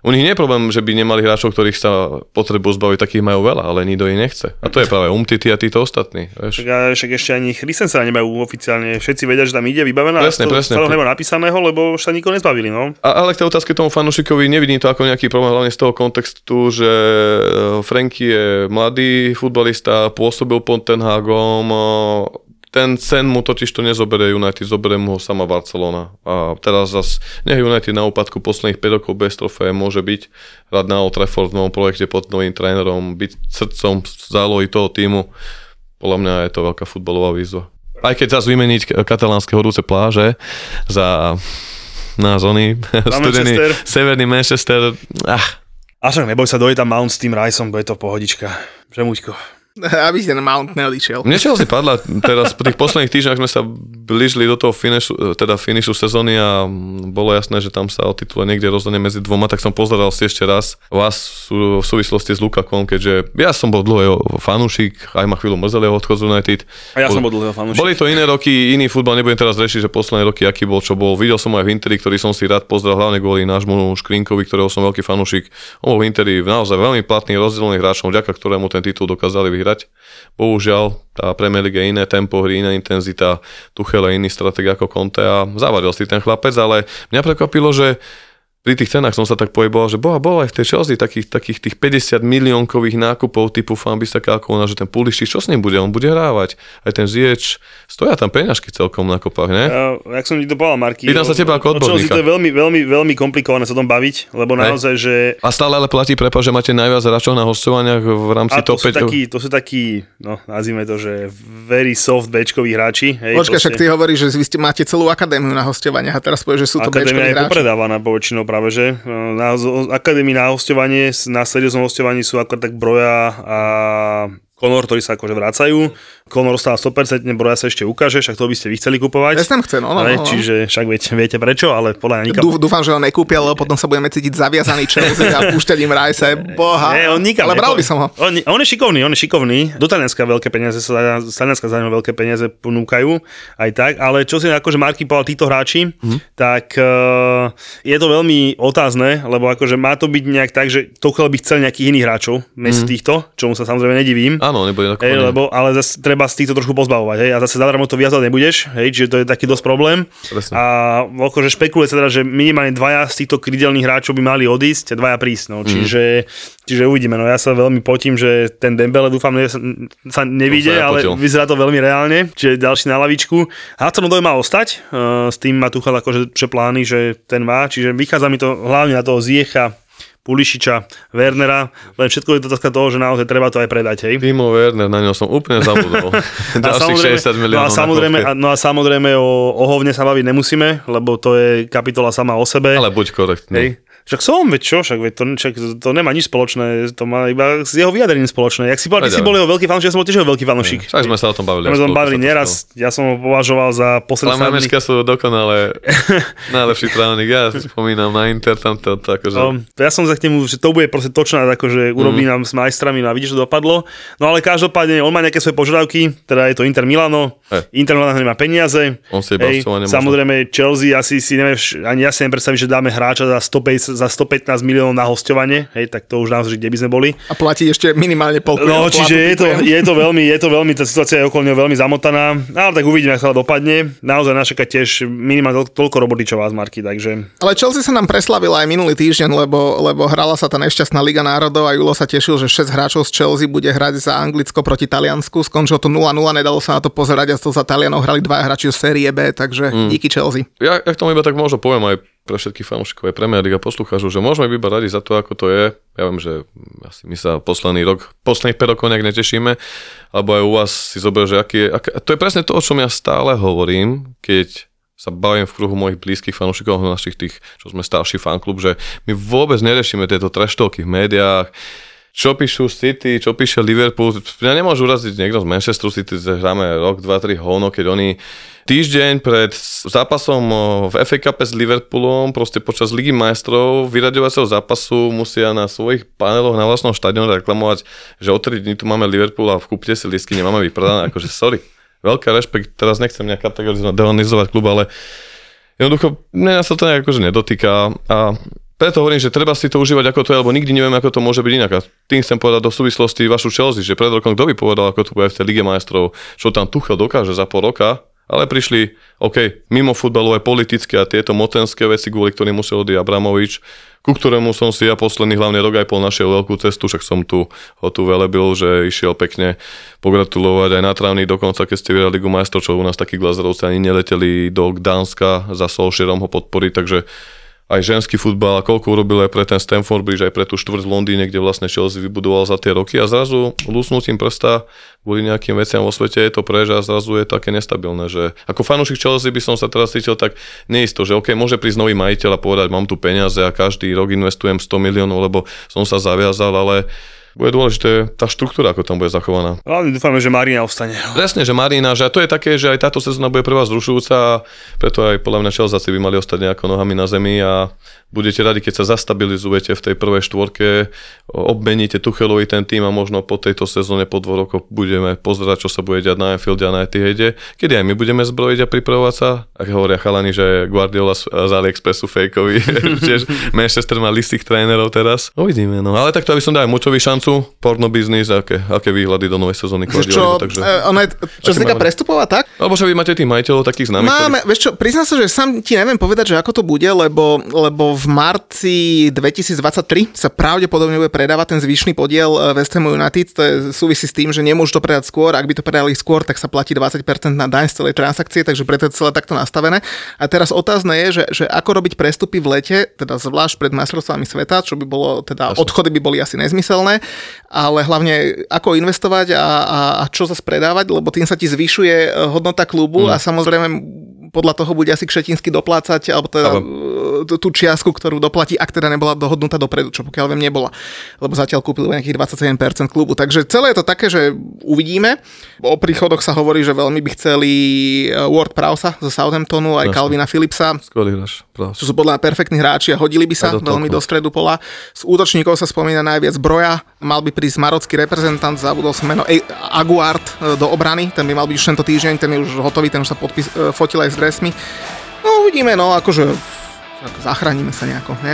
u nich nie je problém, že by nemali hráčov, ktorých sa potrebujú zbaviť, takých majú veľa, ale nikto ich nechce. A to je práve Umtity a títo ostatní. Vieš. Však, však ešte ani Christensen nemajú oficiálne. Všetci vedia, že tam ide vybavená. Presne, to presne. nemá napísaného, lebo sa nikoho nezbavili. No. A, ale k tej otázke tomu fanúšikovi nevidím to ako nejaký problém, hlavne z toho kontextu, že e, Franky je mladý futbalista, pôsobil pod Ten Hagom, ten sen mu totiž to nezoberie United, zoberie mu ho sama Barcelona. A teraz zas, nech United na úpadku posledných 5 rokov bez trofeje môže byť rád na Old Trafford v novom projekte pod novým trénerom, byť srdcom zálohy toho týmu. Podľa mňa je to veľká futbalová výzva. Aj keď zase vymeniť katalánske horúce pláže za na zóny, studený severný Manchester. Ach. A však neboj sa, dojde tam Mount s tým Riceom, bude to pohodička. Žemuťko. (laughs) Aby ten Mount neodišiel. Mne vlastne padla teraz, po tých posledných týždňoch sme sa blížili do toho finishu, teda finishu sezóny a bolo jasné, že tam sa o titule niekde rozhodne medzi dvoma, tak som pozeral si ešte raz vás v súvislosti s Lukakom, keďže ja som bol dlho jeho fanúšik, aj ma chvíľu mrzeli jeho odchod z United. A ja bol, som bol dlho fanúšik. Boli to iné roky, iný futbal, nebudem teraz rešiť, že posledné roky, aký bol, čo bol. Videl som aj v Interi, ktorý som si rád pozrel, hlavne kvôli nášmu Škrinkovi, ktorého som veľký fanúšik. On bol v Interi naozaj veľmi platný, rozdielný hráčom, vďaka ktorému ten titul dokázali vyhrať vyhrať. Bohužiaľ, tá Premier League je iné tempo hry, iná intenzita, Tuchel je iný stratég ako Conte a zavadil si ten chlapec, ale mňa prekvapilo, že pri tých cenách som sa tak pohyboval, že boha, bol aj v tej Chelsea takých, takých tých 50 miliónkových nákupov typu Fambisa Kalkona, že ten Pulišič, čo s ním bude? On bude hrávať. Aj ten Zieč, stoja tam peňažky celkom na kopách, ne? Ja, jak som ti to povedal, Marky. Pýtam sa teba ako odborníka. to je veľmi, veľmi, veľmi komplikované sa tom baviť, lebo naozaj, že... A stále ale platí, prepa, že máte najviac hráčov na hostovaniach v rámci top 5. Takí, to sú takí, no nazvime to, že very soft bečkoví hráči. Hej, Počkaj, však ty hovoríš, že vy ste, máte celú akadémiu na hostovaniach a teraz povieš, že sú to Akadémia je popredávaná poväčšinou práve, že na akadémii na hostovanie, na serióznom hostovaní sú ako tak Broja a Conor, ktorí sa akože vracajú. Conor ostáva 100%, Broja sa ešte ukáže, však to by ste vy chceli kupovať. West Ham chce, no, no, no. Čiže však viete, viete prečo, ale podľa mňa nikam... Dú, dúfam, že ho nekúpia, lebo potom sa budeme cítiť zaviazaný Chelsea a púšťať im Rajse. Boha. Nie, on nikam Ale bral by som ho. On, on, je šikovný, on je šikovný. Do Talianska veľké peniaze sa, z Talianska za neho veľké peniaze ponúkajú, aj tak. Ale čo si akože Marky povedal, títo hráči, Mhm. tak uh, je to veľmi otázne, lebo akože má to byť nejak tak, že Tuchel by chcel nejakých iných hráčov medzi Mhm. týchto, čomu sa samozrejme nedivím. Áno, nebude tak Hej, lebo, ale zase treba z týchto trošku pozbavovať, hej, a zase zadarmo to viazať nebudeš, hej, čiže to je taký dosť problém. Presne. A akože špekuluje sa teda, že minimálne dvaja z týchto krydelných hráčov by mali odísť a dvaja prísť, Mhm. no, čiže, čiže uvidíme, no ja sa veľmi potím, že ten Dembele dúfam, že sa, nevíde, ale vyzerá to veľmi reálne, čiže ďalší na lavičku. Hudson Odoi má ostať, uh, s tým má Tuchel akože že plány, že ten má, čiže vychádza mi to hlavne na toho Ziecha, Pulišiča, Wernera, len všetko je to otázka toho, že naozaj treba to aj predať, hej. Timo Werner, na ňo som úplne zabudol. (laughs) Ďalších 60 no miliónov a samozrejme, a, no a samozrejme o, o hovne sa baviť nemusíme, lebo to je kapitola sama o sebe. Ale buď korektný. Hej. Však som, veď čo, však veď to, však to nemá nič spoločné, to má iba s jeho vyjadrením spoločné. Jak si povedal, ty si bol jeho veľký fanúšik, ja som bol tiež jeho veľký fanúšik. Však sme sa o tom bavili. Sme bavili sa to neraz, ja som ho považoval za posledný Ale Memečka sú dokonale (laughs) najlepší trávnik. Ja si spomínam na Inter, tam to, to akože... No, ja som sa k nemu, že to bude proste točná, akože urobí Mhm. nám s majstrami, no a vidíš, že dopadlo. No ale každopádne, on má nejaké svoje požiadavky, teda je to Inter Milano, Hej. Inter Milano nemá peniaze. On si nemôže. samozrejme Chelsea, asi si neviem, ani ja si neviem predstaviť, že dáme hráča za, 150, za 115 miliónov na hostovanie, hej, tak to už naozaj, kde by sme boli. A platí ešte minimálne polku. No, čiže je to, je to veľmi, je to veľmi, tá situácia je okolo neho veľmi zamotaná, ale tak uvidíme, ako to dopadne. Naozaj nás čaká tiež minimálne toľko- toľko roboty, čo vás, Marky, takže Ale Chelsea sa nám preslavila aj minulý týždeň, lebo, lebo hrala sa tá nešťastná Liga národov a Julo sa tešil, že 6 hráčov z Chelsea bude hrať za Anglicko proti Taliansku. Skončilo to 0-0, nedalo sa na to pozerať a to za Talianov hrali dva hráči z série B, takže mm. díky Chelsea. Ja, ja k tomu iba tak možno poviem aj pre všetkých fanúšikov aj Premier League a poslucháčov, že môžeme byť radi za to, ako to je. Ja viem, že asi my sa posledný rok, posledných 5 rokov nejak netešíme, alebo aj u vás si zober, že aký je, aké, to je presne to, o čom ja stále hovorím, keď sa bavím v kruhu mojich blízkych fanúšikov, našich tých, čo sme starší fanklub, že my vôbec neriešime tieto treštovky v médiách, čo píšu City, čo píše Liverpool. Mňa nemôžu uraziť niekto z Manchesteru City, že hráme rok, dva, tri hovno, keď oni týždeň pred zápasom v FA Cup s Liverpoolom, proste počas Ligy majstrov, vyraďovacieho zápasu musia na svojich paneloch na vlastnom štadióne reklamovať, že o 3 dní tu máme Liverpool a kúpte si lístky, nemáme vypredané, akože sorry. Veľká rešpekt, teraz nechcem nejak kategorizovať klub, ale jednoducho mňa sa to nejak akože nedotýka a preto hovorím, že treba si to užívať ako to je, lebo nikdy nevieme, ako to môže byť inak. A tým chcem povedať do súvislosti vašu Chelsea, že pred rokom kto by povedal, ako to bude v tej Lige majstrov, čo tam Tuchel dokáže za pol roka, ale prišli, OK, mimo futbalové politické a tieto mocenské veci, kvôli ktorým musel odísť Abramovič, ku ktorému som si ja posledný hlavne rok aj pol našiel veľkú cestu, však som tu ho tu velebil, že išiel pekne pogratulovať aj na trávny dokonca, keď ste vyhrali Ligu majstrov, čo u nás takí glazerovci ani neleteli do Gdanska za Solskjaerom ho podporiť, takže aj ženský futbal a koľko urobil aj pre ten Stamford Bridge, aj pre tú štvrť v Londýne, kde vlastne Chelsea vybudoval za tie roky. A zrazu lúsnutím prsta kvôli nejakým veciam vo svete je to prež a zrazu je také nestabilné, že ako fanúšik Chelsea by som sa teraz cítil tak neisto, že OK, môže prísť nový majiteľ a povedať, mám tu peniaze a každý rok investujem 100 miliónov, lebo som sa zaviazal, ale bude dôležité tá štruktúra, ako tam bude zachovaná. hlavne dúfame, že Marina ostane. Presne, že Marina, že to je také, že aj táto sezóna bude pre vás zrušujúca preto aj podľa mňa Chelsea by mali ostať nejako nohami na zemi a budete radi, keď sa zastabilizujete v tej prvej štvorke, obmeníte Tuchelovi ten tým a možno po tejto sezóne po dvoch rokoch budeme pozerať, čo sa bude diať na Anfielde a na Etihade, kedy aj my budeme zbrojiť a pripravovať sa. Ak hovoria chalani, že Guardiola z AliExpressu fejkovi, tiež (laughs) Manchester má listých trénerov teraz. Uvidíme, no. Ale takto, aby som dal Mučovi šancu, porno biznis, aké, aké výhľady do novej sezóny Guardiola, čo, takže... e, ono je, čo sa týka máme? prestupov a tak, Alebo že vy máte tých majiteľov takých známych, Máme, vieš čo, priznám sa, že sám ti neviem povedať, že ako to bude, lebo, lebo v marci 2023 sa pravdepodobne bude predávať ten zvyšný podiel eh, West Ham United, to je, súvisí s tým, že nemôžu to predať skôr, ak by to predali skôr, tak sa platí 20% na daň z celej transakcie, takže preto je celé takto nastavené. A teraz otázne je, že, že ako robiť prestupy v lete, teda zvlášť pred majstrovstvami sveta, čo by bolo, teda Jasne. odchody by boli asi nezmyselné, ale hlavne ako investovať a, a, a čo zase predávať, lebo tým sa ti zvyšuje eh, hodnota klubu Mm. a samozrejme podľa toho bude asi Kšetinsky doplácať, alebo teda Ale- ale... tú- čiastku, ktorú doplatí, ak teda nebola dohodnutá dopredu, čo pokiaľ viem nebola. Lebo zatiaľ kúpili len nejakých 27% klubu. Takže celé je to také, že uvidíme. O príchodoch sa hovorí, že veľmi by chceli eh, Ward Prowsa zo Southamptonu, aj Jasne. Calvina Philipsa. Skvelý hráč. Čo sú podľa mňa perfektní hráči a hodili by sa do veľmi do stredu pola. Z útočníkov sa spomína najviac Broja, mal by prísť marocký reprezentant, zabudol som meno e- Aguard e, do obrany, ten by mal byť už tento týždeň, ten je už hotový, ten už sa podpis, e, fotil aj s dresmi. No uvidíme, no akože ako zachránime sa nejako, nie?